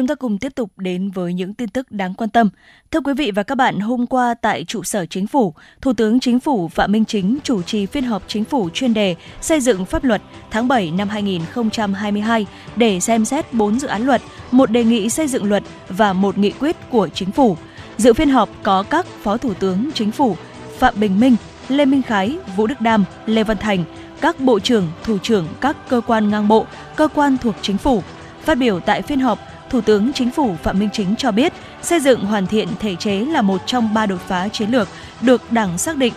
Chúng ta cùng tiếp tục đến với những tin tức đáng quan tâm. Thưa quý vị và các bạn, hôm qua tại trụ sở chính phủ, Thủ tướng Chính phủ Phạm Minh Chính chủ trì phiên họp chính phủ chuyên đề xây dựng pháp luật tháng 7 năm 2022 để xem xét 4 dự án luật, một đề nghị xây dựng luật và một nghị quyết của chính phủ. Dự phiên họp có các Phó Thủ tướng Chính phủ Phạm Bình Minh, Lê Minh Khái, Vũ Đức Đam, Lê Văn Thành, các bộ trưởng, thủ trưởng các cơ quan ngang bộ, cơ quan thuộc chính phủ. Phát biểu tại phiên họp, Thủ tướng Chính phủ Phạm Minh Chính cho biết, xây dựng hoàn thiện thể chế là một trong ba đột phá chiến lược được Đảng xác định.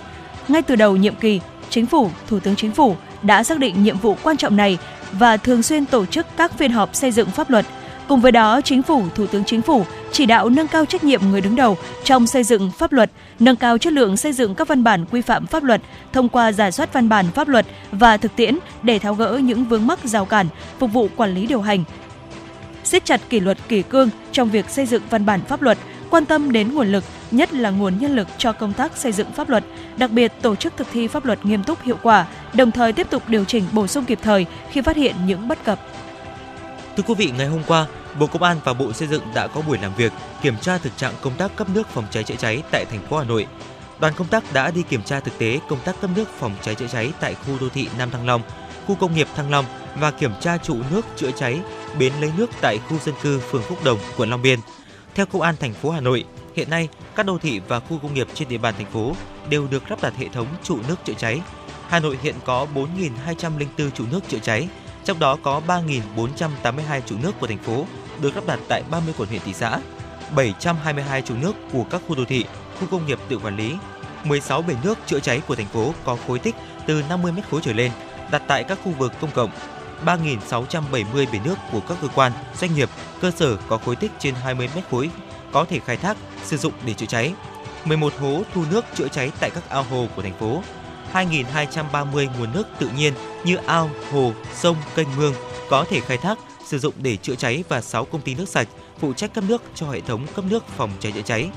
Ngay từ đầu nhiệm kỳ, Chính phủ, Thủ tướng Chính phủ đã xác định nhiệm vụ quan trọng này và thường xuyên tổ chức các phiên họp xây dựng pháp luật. Cùng với đó, Chính phủ, Thủ tướng Chính phủ chỉ đạo nâng cao trách nhiệm người đứng đầu trong xây dựng pháp luật, nâng cao chất lượng xây dựng các văn bản quy phạm pháp luật thông qua giả soát văn bản pháp luật và thực tiễn để tháo gỡ những vướng mắc rào cản, phục vụ quản lý điều hành, siết chặt kỷ luật kỷ cương trong việc xây dựng văn bản pháp luật, quan tâm đến nguồn lực, nhất là nguồn nhân lực cho công tác xây dựng pháp luật, đặc biệt tổ chức thực thi pháp luật nghiêm túc hiệu quả, đồng thời tiếp tục điều chỉnh bổ sung kịp thời khi phát hiện những bất cập. Thưa quý vị, ngày hôm qua, Bộ Công an và Bộ Xây dựng đã có buổi làm việc kiểm tra thực trạng công tác cấp nước phòng cháy chữa cháy tại thành phố Hà Nội. Đoàn công tác đã đi kiểm tra thực tế công tác cấp nước phòng cháy chữa cháy tại khu đô thị Nam Thăng Long, khu công nghiệp Thăng Long và kiểm tra trụ nước chữa cháy bến lấy nước tại khu dân cư phường Phúc Đồng, quận Long Biên. Theo Công an thành phố Hà Nội, hiện nay các đô thị và khu công nghiệp trên địa bàn thành phố đều được lắp đặt hệ thống trụ nước chữa cháy. Hà Nội hiện có 4.204 trụ nước chữa cháy, trong đó có 3.482 trụ nước của thành phố được lắp đặt tại 30 quận huyện thị xã, 722 trụ nước của các khu đô thị, khu công nghiệp tự quản lý, 16 bể nước chữa cháy của thành phố có khối tích từ 50 m khối trở lên đặt tại các khu vực công cộng 3.670 bể nước của các cơ quan, doanh nghiệp, cơ sở có khối tích trên 20 mét khối có thể khai thác, sử dụng để chữa cháy. 11 hố thu nước chữa cháy tại các ao hồ của thành phố. 2.230 nguồn nước tự nhiên như ao, hồ, sông, kênh mương có thể khai thác, sử dụng để chữa cháy và 6 công ty nước sạch phụ trách cấp nước cho hệ thống cấp nước phòng cháy chữa cháy.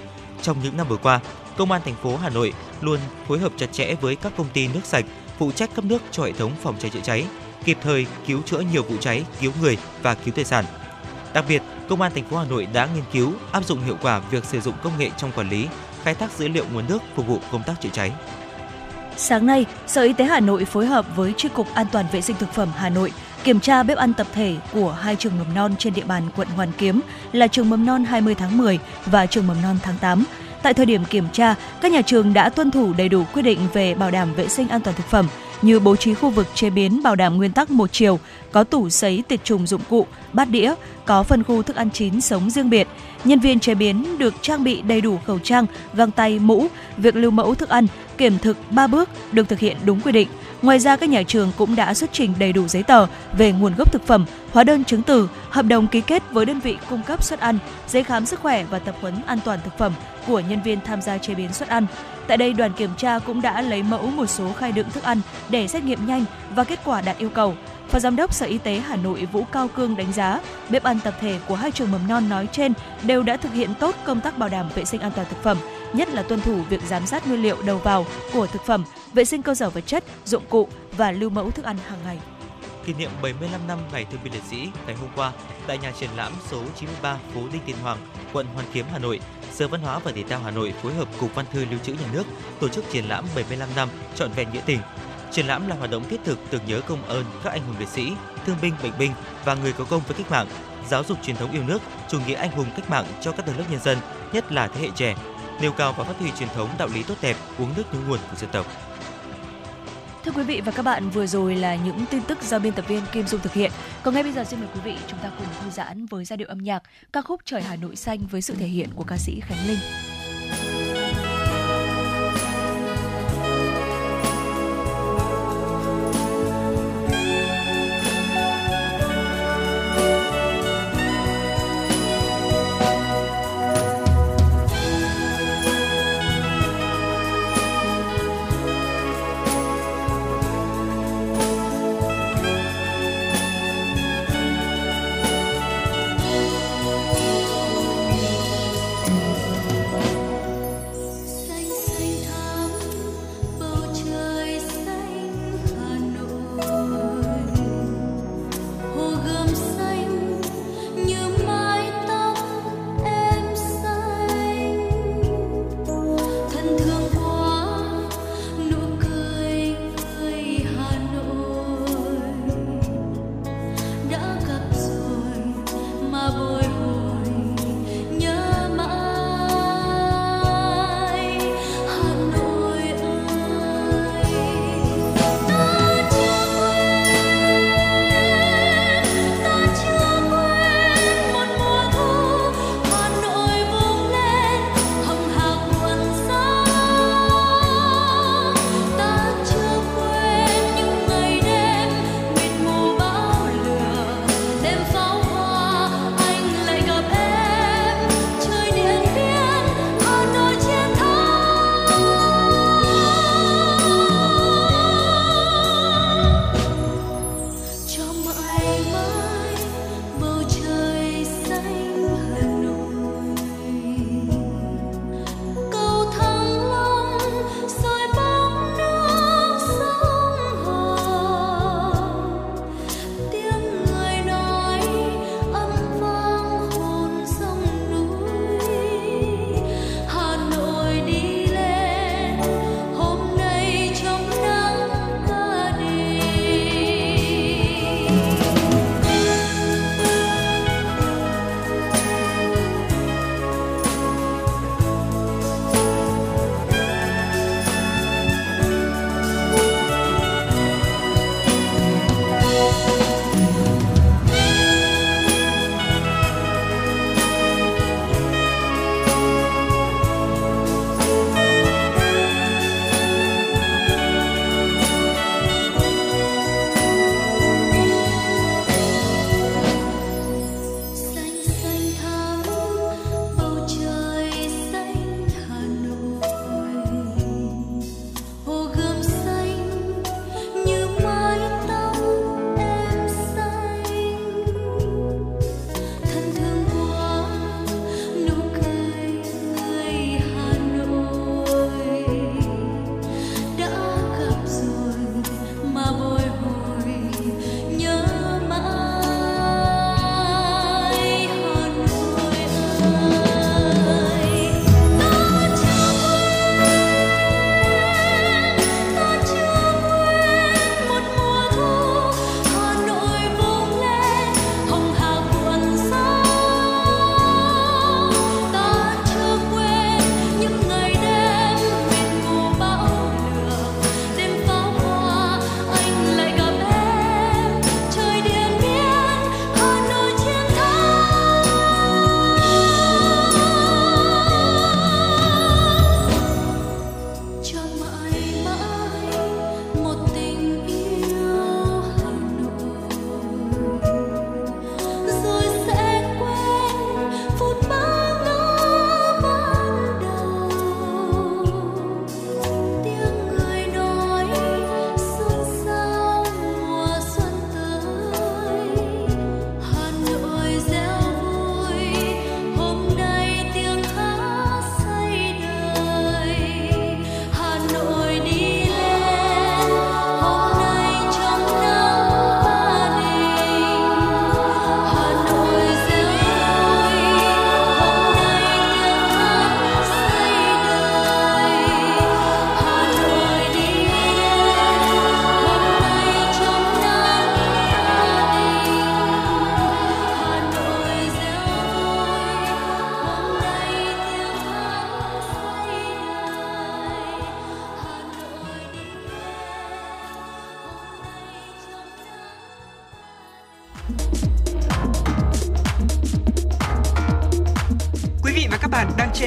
Trong những năm vừa qua, Công an thành phố Hà Nội luôn phối hợp chặt chẽ với các công ty nước sạch phụ trách cấp nước cho hệ thống phòng cháy chữa cháy, kịp thời cứu chữa nhiều vụ cháy, cứu người và cứu tài sản. Đặc biệt, Công an thành phố Hà Nội đã nghiên cứu áp dụng hiệu quả việc sử dụng công nghệ trong quản lý, khai thác dữ liệu nguồn nước phục vụ công tác chữa cháy. Sáng nay, Sở Y tế Hà Nội phối hợp với tri cục An toàn vệ sinh thực phẩm Hà Nội kiểm tra bếp ăn tập thể của hai trường mầm non trên địa bàn quận Hoàn Kiếm là trường mầm non 20 tháng 10 và trường mầm non tháng 8. Tại thời điểm kiểm tra, các nhà trường đã tuân thủ đầy đủ quy định về bảo đảm vệ sinh an toàn thực phẩm, như bố trí khu vực chế biến bảo đảm nguyên tắc một chiều, có tủ sấy tiệt trùng dụng cụ, bát đĩa, có phân khu thức ăn chín sống riêng biệt. Nhân viên chế biến được trang bị đầy đủ khẩu trang, găng tay, mũ, việc lưu mẫu thức ăn, kiểm thực 3 bước được thực hiện đúng quy định. Ngoài ra các nhà trường cũng đã xuất trình đầy đủ giấy tờ về nguồn gốc thực phẩm, hóa đơn chứng từ, hợp đồng ký kết với đơn vị cung cấp suất ăn, giấy khám sức khỏe và tập huấn an toàn thực phẩm của nhân viên tham gia chế biến suất ăn. Tại đây, đoàn kiểm tra cũng đã lấy mẫu một số khai đựng thức ăn để xét nghiệm nhanh và kết quả đạt yêu cầu. Phó Giám đốc Sở Y tế Hà Nội Vũ Cao Cương đánh giá, bếp ăn tập thể của hai trường mầm non nói trên đều đã thực hiện tốt công tác bảo đảm vệ sinh an toàn thực phẩm, nhất là tuân thủ việc giám sát nguyên liệu đầu vào của thực phẩm, vệ sinh cơ sở vật chất, dụng cụ và lưu mẫu thức ăn hàng ngày. Kỷ niệm 75 năm Ngày Thương binh Liệt sĩ ngày hôm qua tại nhà triển lãm số 93 phố Đinh Tiên Hoàng, quận Hoàn Kiếm, Hà Nội, Sở Văn hóa và Thể thao Hà Nội phối hợp Cục Văn thư Lưu trữ Nhà nước tổ chức triển lãm 75 năm trọn vẹn nghĩa tình. Triển lãm là hoạt động thiết thực tưởng nhớ công ơn các anh hùng liệt sĩ, thương binh, bệnh binh và người có công với cách mạng, giáo dục truyền thống yêu nước, chủ nghĩa anh hùng cách mạng cho các tầng lớp nhân dân, nhất là thế hệ trẻ, nêu cao và phát huy truyền thống đạo lý tốt đẹp, uống nước nhớ nguồn của dân tộc. Thưa quý vị và các bạn, vừa rồi là những tin tức do biên tập viên Kim Dung thực hiện. Còn ngay bây giờ xin mời quý vị chúng ta cùng thư giãn với giai điệu âm nhạc ca khúc Trời Hà Nội xanh với sự thể hiện của ca sĩ Khánh Linh.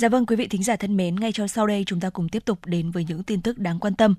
Dạ vâng quý vị thính giả thân mến, ngay cho sau đây chúng ta cùng tiếp tục đến với những tin tức đáng quan tâm.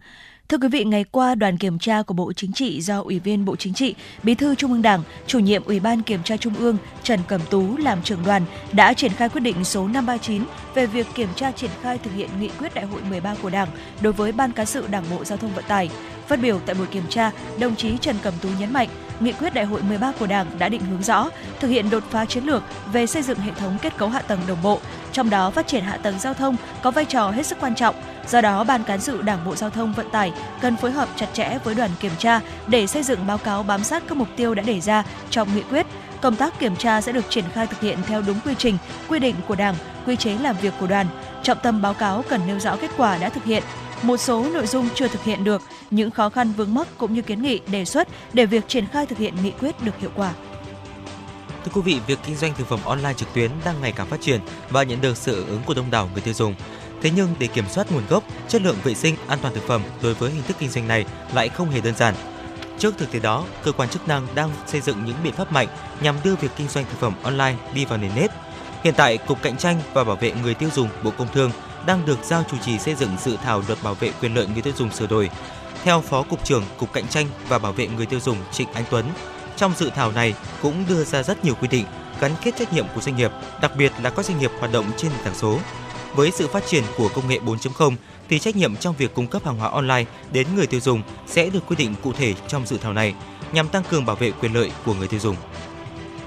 Thưa quý vị, ngày qua đoàn kiểm tra của Bộ Chính trị do Ủy viên Bộ Chính trị, Bí thư Trung ương Đảng, Chủ nhiệm Ủy ban Kiểm tra Trung ương Trần Cẩm Tú làm trưởng đoàn đã triển khai quyết định số 539 về việc kiểm tra triển khai thực hiện nghị quyết Đại hội 13 của Đảng đối với Ban cán sự Đảng Bộ Giao thông Vận tải. Phát biểu tại buổi kiểm tra, đồng chí Trần Cẩm Tú nhấn mạnh, nghị quyết Đại hội 13 của Đảng đã định hướng rõ, thực hiện đột phá chiến lược về xây dựng hệ thống kết cấu hạ tầng đồng bộ, trong đó phát triển hạ tầng giao thông có vai trò hết sức quan trọng. Do đó, Ban cán sự Đảng Bộ Giao thông Vận tải cần phối hợp chặt chẽ với đoàn kiểm tra để xây dựng báo cáo bám sát các mục tiêu đã đề ra trong nghị quyết. Công tác kiểm tra sẽ được triển khai thực hiện theo đúng quy trình, quy định của Đảng, quy chế làm việc của đoàn. Trọng tâm báo cáo cần nêu rõ kết quả đã thực hiện, một số nội dung chưa thực hiện được, những khó khăn vướng mắc cũng như kiến nghị đề xuất để việc triển khai thực hiện nghị quyết được hiệu quả. Thưa quý vị, việc kinh doanh thực phẩm online trực tuyến đang ngày càng phát triển và nhận được sự ứng của đông đảo người tiêu dùng. Thế nhưng để kiểm soát nguồn gốc, chất lượng vệ sinh, an toàn thực phẩm đối với hình thức kinh doanh này lại không hề đơn giản. Trước thực tế đó, cơ quan chức năng đang xây dựng những biện pháp mạnh nhằm đưa việc kinh doanh thực phẩm online đi vào nền nếp. Hiện tại, Cục Cạnh tranh và Bảo vệ người tiêu dùng Bộ Công Thương đang được giao chủ trì xây dựng dự thảo luật bảo vệ quyền lợi người tiêu dùng sửa đổi. Theo Phó Cục trưởng Cục Cạnh tranh và Bảo vệ người tiêu dùng Trịnh Anh Tuấn, trong dự thảo này cũng đưa ra rất nhiều quy định gắn kết trách nhiệm của doanh nghiệp, đặc biệt là các doanh nghiệp hoạt động trên nền tảng số. Với sự phát triển của công nghệ 4.0 thì trách nhiệm trong việc cung cấp hàng hóa online đến người tiêu dùng sẽ được quy định cụ thể trong dự thảo này nhằm tăng cường bảo vệ quyền lợi của người tiêu dùng.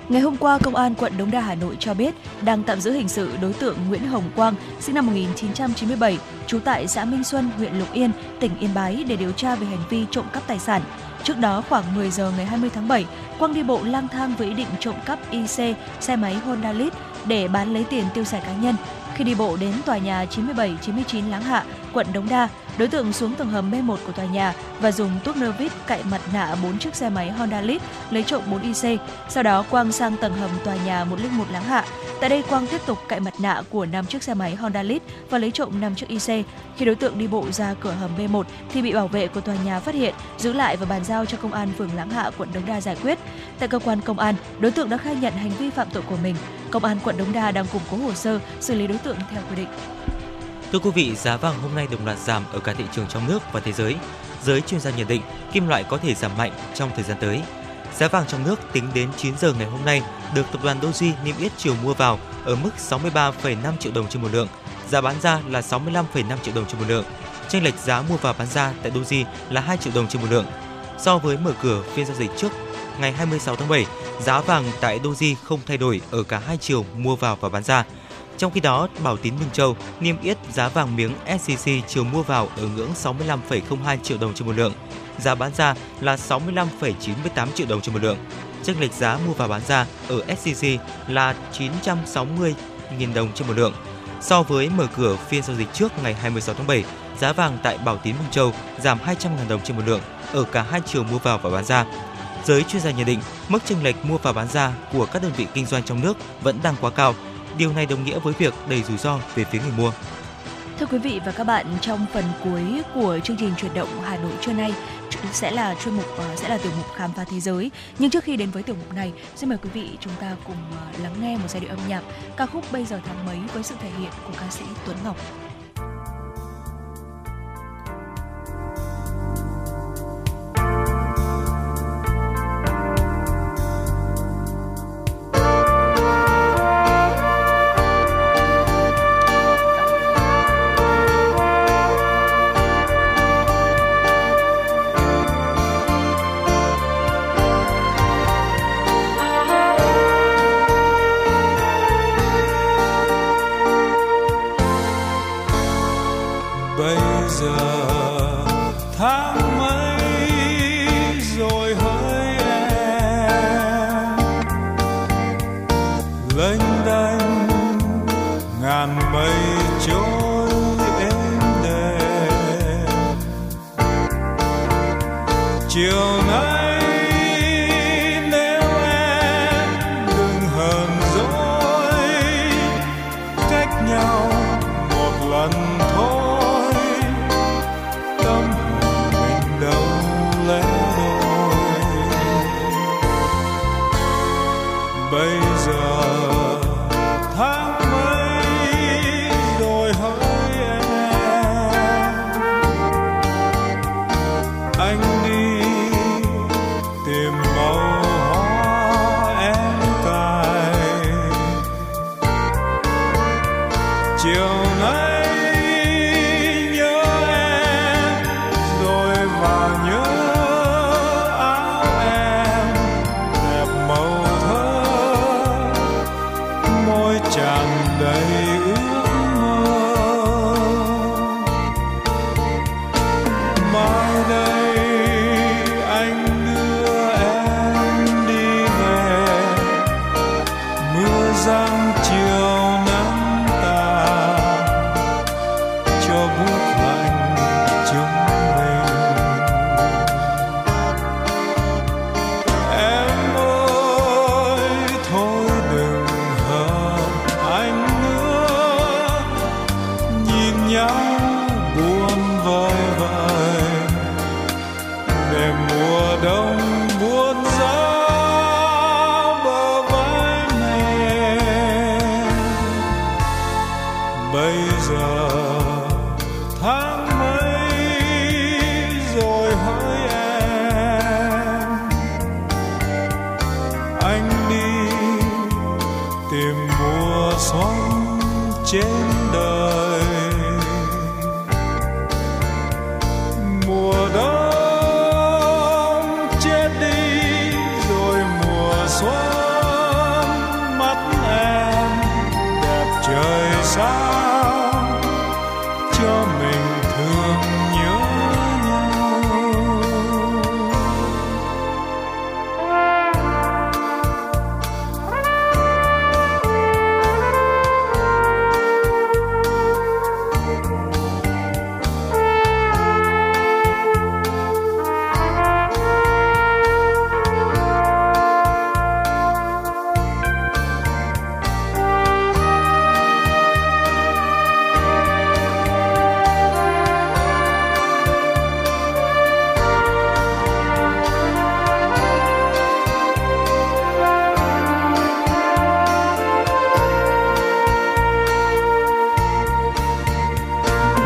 Ngày hôm qua, Công an quận Đống Đa Hà Nội cho biết đang tạm giữ hình sự đối tượng Nguyễn Hồng Quang, sinh năm 1997, trú tại xã Minh Xuân, huyện Lục Yên, tỉnh Yên Bái để điều tra về hành vi trộm cắp tài sản. Trước đó khoảng 10 giờ ngày 20 tháng 7, Quang đi bộ lang thang với ý định trộm cắp IC xe máy Honda Lead để bán lấy tiền tiêu xài cá nhân. Khi đi bộ đến tòa nhà 97-99 Láng Hạ, quận Đống Đa, đối tượng xuống tầng hầm B1 của tòa nhà và dùng tuốc nơ vít cậy mặt nạ 4 chiếc xe máy Honda Lead lấy trộm 4 IC. Sau đó Quang sang tầng hầm tòa nhà 101 Láng Hạ. Tại đây Quang tiếp tục cậy mặt nạ của 5 chiếc xe máy Honda Lead và lấy trộm 5 chiếc IC. Khi đối tượng đi bộ ra cửa hầm B1 thì bị bảo vệ của tòa nhà phát hiện, giữ lại và bàn giao cho công an phường Láng Hạ quận Đống Đa giải quyết. Tại cơ quan công an, đối tượng đã khai nhận hành vi phạm tội của mình. Công an quận Đống Đa đang củng cố hồ sơ xử lý đối tượng theo quy định. Thưa quý vị, giá vàng hôm nay đồng loạt giảm ở cả thị trường trong nước và thế giới. Giới chuyên gia nhận định kim loại có thể giảm mạnh trong thời gian tới. Giá vàng trong nước tính đến 9 giờ ngày hôm nay được tập đoàn Doji niêm yết chiều mua vào ở mức 63,5 triệu đồng trên một lượng, giá bán ra là 65,5 triệu đồng trên một lượng. Chênh lệch giá mua vào bán ra tại Doji là 2 triệu đồng trên một lượng. So với mở cửa phiên giao dịch trước ngày 26 tháng 7, giá vàng tại Doji không thay đổi ở cả hai chiều mua vào và bán ra. Trong khi đó, Bảo Tín Minh Châu niêm yết giá vàng miếng SJC chiều mua vào ở ngưỡng 65,02 triệu đồng trên một lượng, giá bán ra là 65,98 triệu đồng trên một lượng. Chênh lệch giá mua vào bán ra ở SJC là 960.000 đồng trên một lượng. So với mở cửa phiên giao dịch trước ngày 26 tháng 7, giá vàng tại Bảo Tín Minh Châu giảm 200.000 đồng trên một lượng ở cả hai chiều mua vào và bán ra. Giới chuyên gia nhận định, mức chênh lệch mua và bán ra của các đơn vị kinh doanh trong nước vẫn đang quá cao. Điều này đồng nghĩa với việc đầy rủi ro về phía người mua. Thưa quý vị và các bạn, trong phần cuối của chương trình chuyển động Hà Nội trưa nay sẽ là chuyên mục ờ, sẽ là tiểu mục khám phá thế giới. Nhưng trước khi đến với tiểu mục này, xin mời quý vị chúng ta cùng ờ, lắng nghe một giai điệu âm nhạc ca khúc Bây giờ tháng mấy với sự thể hiện của ca sĩ Tuấn Ngọc.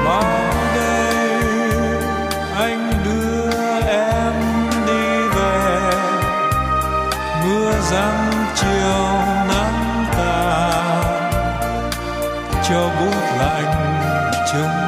mong đây anh đưa em đi về mưa giăng chiều nắng tàn cho bút lạnh chung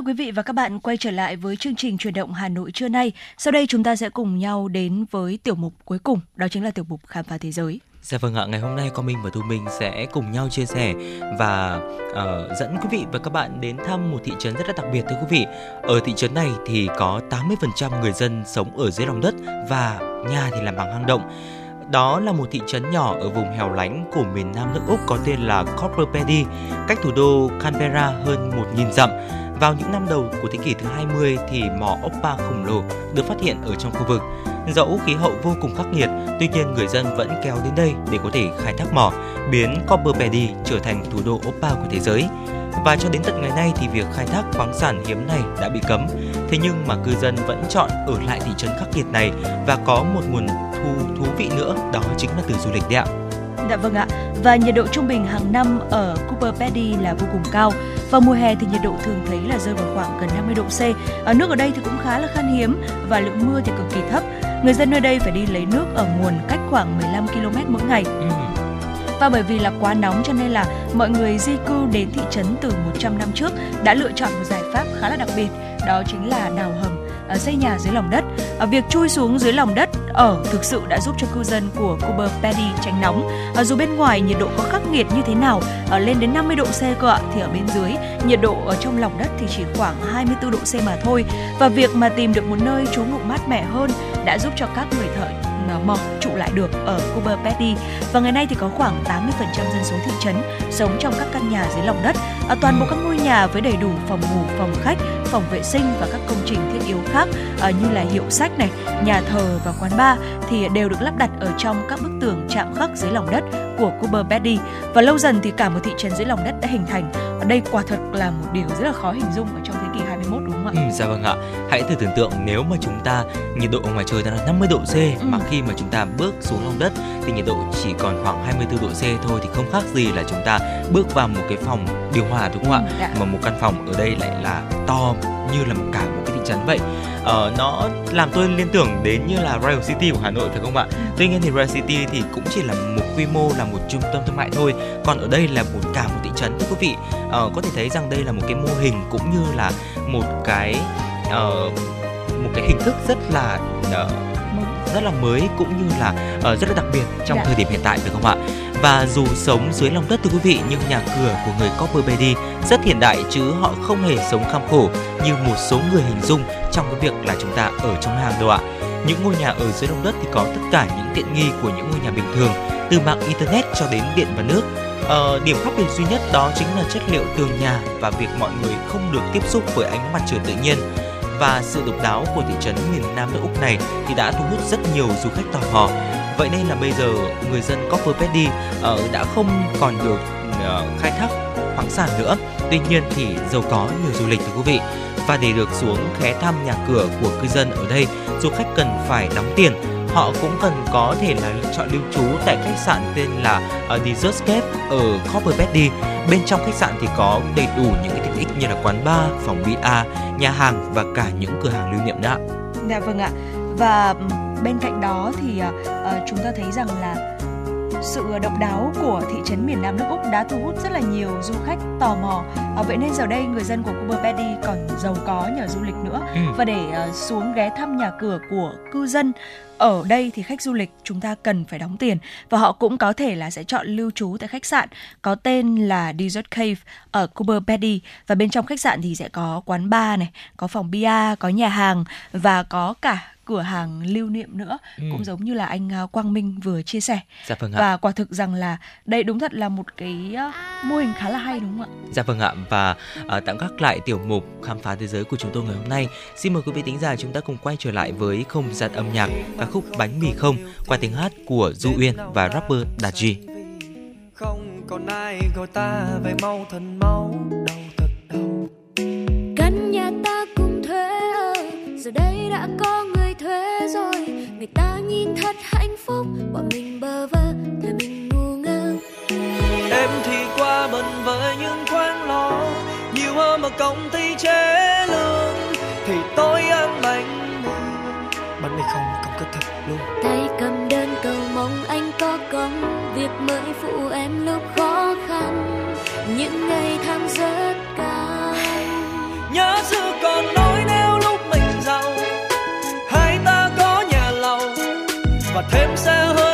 Thưa quý vị và các bạn quay trở lại với chương trình truyền động Hà Nội trưa nay. Sau đây chúng ta sẽ cùng nhau đến với tiểu mục cuối cùng, đó chính là tiểu mục khám phá thế giới. Dạ vâng ạ, ngày hôm nay con Minh và Thu Minh sẽ cùng nhau chia sẻ và uh, dẫn quý vị và các bạn đến thăm một thị trấn rất là đặc biệt thưa quý vị. Ở thị trấn này thì có 80% người dân sống ở dưới lòng đất và nhà thì làm bằng hang động. Đó là một thị trấn nhỏ ở vùng hẻo lánh của miền Nam nước Úc có tên là Copper Paddy, cách thủ đô Canberra hơn 1.000 dặm. Vào những năm đầu của thế kỷ thứ 20 thì mỏ Oppa khổng lồ được phát hiện ở trong khu vực. Dẫu khí hậu vô cùng khắc nghiệt, tuy nhiên người dân vẫn kéo đến đây để có thể khai thác mỏ, biến Copper Paddy trở thành thủ đô Oppa của thế giới. Và cho đến tận ngày nay thì việc khai thác khoáng sản hiếm này đã bị cấm. Thế nhưng mà cư dân vẫn chọn ở lại thị trấn khắc nghiệt này và có một nguồn thu thú vị nữa, đó chính là từ du lịch đấy ạ. Dạ vâng ạ. Và nhiệt độ trung bình hàng năm ở Cooper Pedy là vô cùng cao. Vào mùa hè thì nhiệt độ thường thấy là rơi vào khoảng gần 50 độ C. Ở nước ở đây thì cũng khá là khan hiếm và lượng mưa thì cực kỳ thấp. Người dân nơi đây phải đi lấy nước ở nguồn cách khoảng 15 km mỗi ngày. Ừ. Và bởi vì là quá nóng cho nên là mọi người di cư đến thị trấn từ 100 năm trước đã lựa chọn một giải pháp khá là đặc biệt, đó chính là đào hầm à, Ờ, xây nhà dưới lòng đất. Ờ, việc chui xuống dưới lòng đất ở thực sự đã giúp cho cư dân của Cooper Paddy tránh nóng. Dù bên ngoài nhiệt độ có khắc nghiệt như thế nào, lên đến 50 độ C cơ ạ, thì ở bên dưới nhiệt độ ở trong lòng đất thì chỉ khoảng 24 độ C mà thôi. Và việc mà tìm được một nơi trú ngụ mát mẻ hơn đã giúp cho các người thợ mọc mỏ trụ lại được ở Cooper Petty và ngày nay thì có khoảng 80% dân số thị trấn sống trong các căn nhà dưới lòng đất. À, toàn bộ các ngôi nhà với đầy đủ phòng ngủ, phòng khách, phòng vệ sinh và các công trình thiết yếu khác ờ, như là hiệu sách này, nhà thờ và quán bar thì đều được lắp đặt ở trong các bức tường chạm khắc dưới lòng đất của Cooper Betty và lâu dần thì cả một thị trấn dưới lòng đất đã hình thành. Đây quả thật là một điều rất là khó hình dung ở trong đúng không ạ? Ừ, dạ vâng ạ. Hãy thử tưởng tượng nếu mà chúng ta nhiệt độ ngoài trời là 50 độ C Ừ. mà khi mà chúng ta bước xuống lòng đất thì nhiệt độ chỉ còn khoảng 24 độ C thôi thì không khác gì là chúng ta bước vào một cái phòng điều hòa đúng không Ừ, ạ? dạ. Mà một căn phòng ở đây lại là to như là một cả một cái thị trấn vậy. Ờ, nó làm tôi liên tưởng đến như là Royal City của Hà Nội phải không ạ? Tuy nhiên thì Royal City thì cũng chỉ là một quy mô là một trung tâm thương mại thôi, còn ở đây là một cả một thị trấn thưa quý vị. Ờ, có thể thấy rằng đây là một cái mô hình cũng như là một cái ờ, một cái hình thức rất là ờ, rất là mới cũng như là ờ, rất là đặc biệt trong Dạ. thời điểm hiện tại phải không ạ? Và dù sống dưới lòng đất thưa quý vị nhưng nhà cửa của người Copper Paddy rất hiện đại chứ họ không hề sống kham khổ như một số người hình dung trong cái việc là chúng ta ở trong hang đâu ạ. Những ngôi nhà ở dưới lòng đất thì có tất cả những tiện nghi của những ngôi nhà bình thường từ mạng internet cho đến điện và nước. Ờ, điểm khác biệt duy nhất đó chính là chất liệu tường nhà và việc mọi người không được tiếp xúc với ánh mặt trời tự nhiên và sự độc đáo của thị trấn miền Nam nước Úc này thì đã thu hút rất nhiều du khách tò mò. Vậy nên là bây giờ người dân Copper Paddy uh, ờ, đã không còn được uh, khai thác khoáng sản nữa. Tuy nhiên thì giàu có nhiều du lịch thưa quý vị. Và để được xuống ghé thăm nhà cửa của cư dân ở đây, du khách cần phải đóng tiền. Họ cũng cần có thể là lựa chọn lưu trú tại khách sạn tên là ờ, uh, Desertscape ở Copper Paddy. Bên trong khách sạn thì có đầy đủ những cái tiện ích như là quán bar, phòng bia, nhà hàng và cả những cửa hàng lưu niệm đó. Dạ vâng ạ. Và bên cạnh đó thì uh, chúng ta thấy rằng là sự độc đáo của thị trấn miền Nam nước Úc đã thu hút rất là nhiều du khách tò mò. À, vậy nên giờ đây người dân của Cooper Paddy còn giàu có nhờ du lịch nữa. Ừ. Và để à, xuống ghé thăm nhà cửa của cư dân ở đây thì khách du lịch chúng ta cần phải đóng tiền và họ cũng có thể là sẽ chọn lưu trú tại khách sạn có tên là Desert Cave ở Cooper Paddy và bên trong khách sạn thì sẽ có quán bar này, có phòng bia, có nhà hàng và có cả cửa hàng lưu niệm nữa Ừ. cũng giống như là anh à, Quang Minh vừa chia sẻ Dạ vâng ạ. và quả thực rằng là đây đúng thật là một cái à, mô hình khá là hay đúng không ạ? Dạ vâng ạ và à, tạm gác lại tiểu mục khám phá thế giới của chúng tôi ngày hôm nay. Xin mời quý vị thính giả chúng ta cùng quay trở lại với không gian âm nhạc ca khúc Bánh mì không qua tiếng hát của Du Uyên và rapper Đạt G. không còn ai gọi ta về mau thần máu đau thật đau căn nhà ta cùng thuê ở giờ đây đã có người thuê rồi. Người ta nhìn thật hạnh phúc bọn mình bơ vơ thời mình ngu ngơ. Em thì qua bần với những khoáng lo nhiều hơn mà công ty chế lương thì tôi ăn bánh mì. Bánh mì không không có thật luôn. Tay cầm đơn cầu mong anh có công việc mới phụ em lúc khó khăn. Những ngày tháng rất cao nhớ xưa thêm xe hơi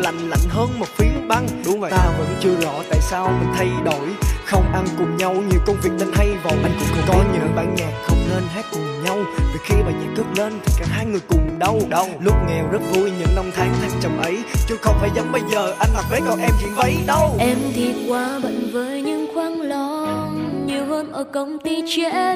lành lạnh hơn một phiến băng. Đúng vậy. Ta vẫn chưa rõ tại sao mình thay đổi. Không ăn cùng nhau nhiều công việc nên hay vội. Anh cũng không có những bản nhạc không nên hát cùng nhau. Vì khi bài nhạc cất lên thì cả hai người cùng đau. Đau. Lúc nghèo rất vui những năm tháng thăng trầm ấy. Chứ không phải giống bây giờ anh mặc váy còn em diện váy đâu. Em thì quá bận với những khoáng lo nhiều hơn ở công ty trễ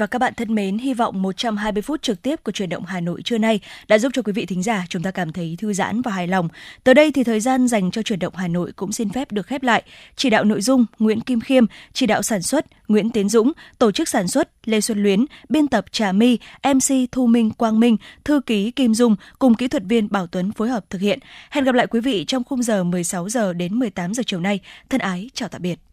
và các bạn thân mến, hy vọng 120 phút trực tiếp của truyền động Hà Nội trưa nay đã giúp cho quý vị thính giả chúng ta cảm thấy thư giãn và hài lòng. Tới đây thì thời gian dành cho truyền động Hà Nội cũng xin phép được khép lại. Chỉ đạo nội dung Nguyễn Kim Khiêm, chỉ đạo sản xuất Nguyễn Tiến Dũng, tổ chức sản xuất Lê Xuân Luyến, biên tập Trà My, MC Thu Minh Quang Minh, thư ký Kim Dung cùng kỹ thuật viên Bảo Tuấn phối hợp thực hiện. Hẹn gặp lại quý vị trong khung giờ 16 giờ đến 18 giờ chiều nay. Thân ái chào tạm biệt.